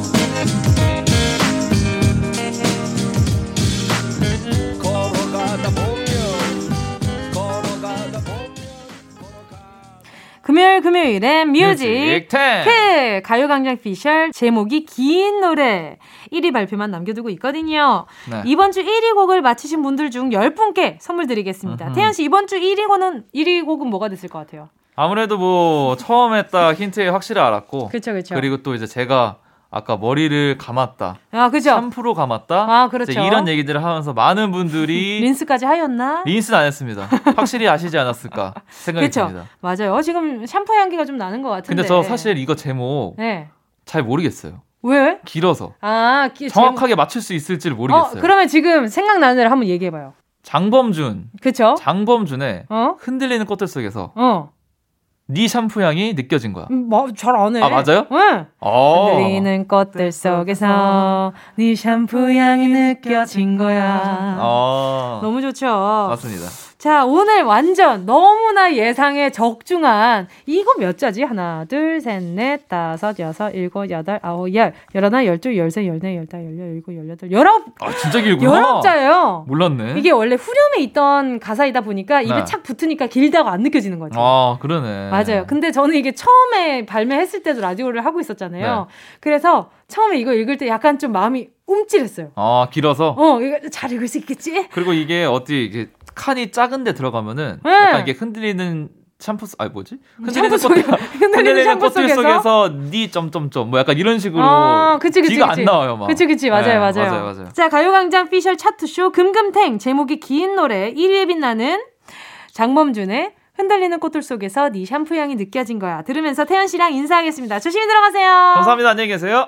금요일 금요일엔 music music 가요광장 피셜 제목이 긴 노래 1위 발표만 남겨두고 있거든요. 네. 이번 주 1위 곡을 맞히신 분들 중 10분께 선물 드리겠습니다. 태연 씨 이번 주 1위 곡은 1위 곡은 뭐가 됐을 것 같아요? 아무래도 뭐 처음에 딱 힌트에 확실히 알았고 그쵸, 그쵸. 리고 또 이제 제가 아까 머리를 감았다. 아, 그죠? 샴푸로 감았다. 아, 그렇죠. 이런 얘기들을 하면서 많은 분들이 *laughs* 린스까지 하였나? 린스는 안 했습니다. 확실히 아시지 않았을까 생각이 그렇죠. 듭니다. 맞아요. 어, 지금 샴푸 향기가 좀 나는 것 같은데. 근데 저 사실 이거 제목 네. 잘 모르겠어요. 왜? 길어서 아, 기, 정확하게 맞출 수 있을지를 제목- 모르겠어요. 어, 그러면 지금 생각나는 대로 한번 얘기해 봐요. 장범준, 그쵸? 장범준의 어? 흔들리는 꽃들 속에서 어. 네 샴푸 향이 느껴진 거야. 음, 뭐, 잘 아네. 아 맞아요? 응. 어. 흔들리는 꽃들 속에서 네 샴푸 향이 느껴진 거야. 어. 너무 좋죠. 맞습니다. 자, 오늘 완전 너무나 예상에 적중한 이거 몇 자지? 하나, 둘, 셋, 넷, 다섯, 여섯, 일곱, 여덟, 아홉, 열, 열하나, 열둘, 열세, 열네, 열다, 열여, 열일곱, 열여덟, 열아홉, 아 진짜 길구나. 열아홉 자예요. 몰랐네. 이게 원래 후렴에 있던 가사이다 보니까 입에 네. 착 붙으니까 길다고 안 느껴지는 거죠. 아 그러네. 맞아요. 근데 저는 이게 처음에 발매했을 때도 라디오를 하고 있었잖아요. 네. 그래서 처음에 이거 읽을 때 약간 좀 마음이 움찔했어요. 아 길어서. 어, 이거 잘 읽을 수 있겠지? 그리고 이게 어디 이게 칸이 작은데 들어가면 네. 약간 이게 흔들리는 샴푸 아 뭐지? 흔들리는 샴푸 꽃 속에- 흔들리는 샴푸 꽃들 속에서? 속에서 네 점점점 뭐 약간 이런 식으로 아, 그치, 그치. 안 나와요 막. 그치, 그치. 맞아요, 네, 맞아요. 맞아요, 맞아요. 자, 가요광장 피셜 차트쇼 금금탱 제목이 긴 노래 1위에 빛나는 장범준의 흔들리는 꽃들 속에서 네 샴푸 향이 느껴진 거야. 들으면서 태연 씨랑 인사하겠습니다. 조심히 들어가세요. 감사합니다. 안녕히 계세요.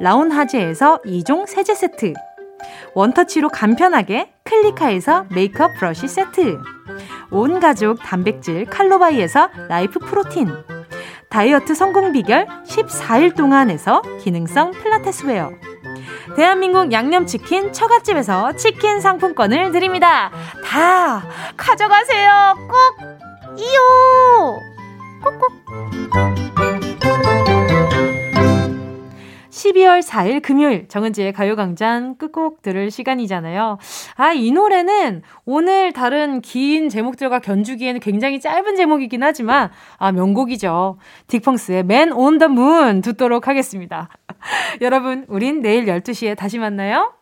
라온하제에서 2종 세제 세트, 원터치로 간편하게 클리카에서 메이크업 브러쉬 세트, 온 가족 단백질 칼로바이에서 라이프 프로틴, 다이어트 성공 비결 14일 동안에서 기능성 필라테스 웨어. 대한민국 양념치킨 처갓집에서 치킨 상품권을 드립니다. 다 가져가세요. 꼭 이요. 꾹꾹. 12월 4일 금요일 정은지의 가요광장 끝곡 들을 시간이잖아요. 아, 이 노래는 오늘 다른 긴 제목들과 견주기에는 굉장히 짧은 제목이긴 하지만 아, 명곡이죠. 딕펑스의 Man on the Moon 듣도록 하겠습니다. *laughs* 여러분, 우린 내일 12시에 다시 만나요.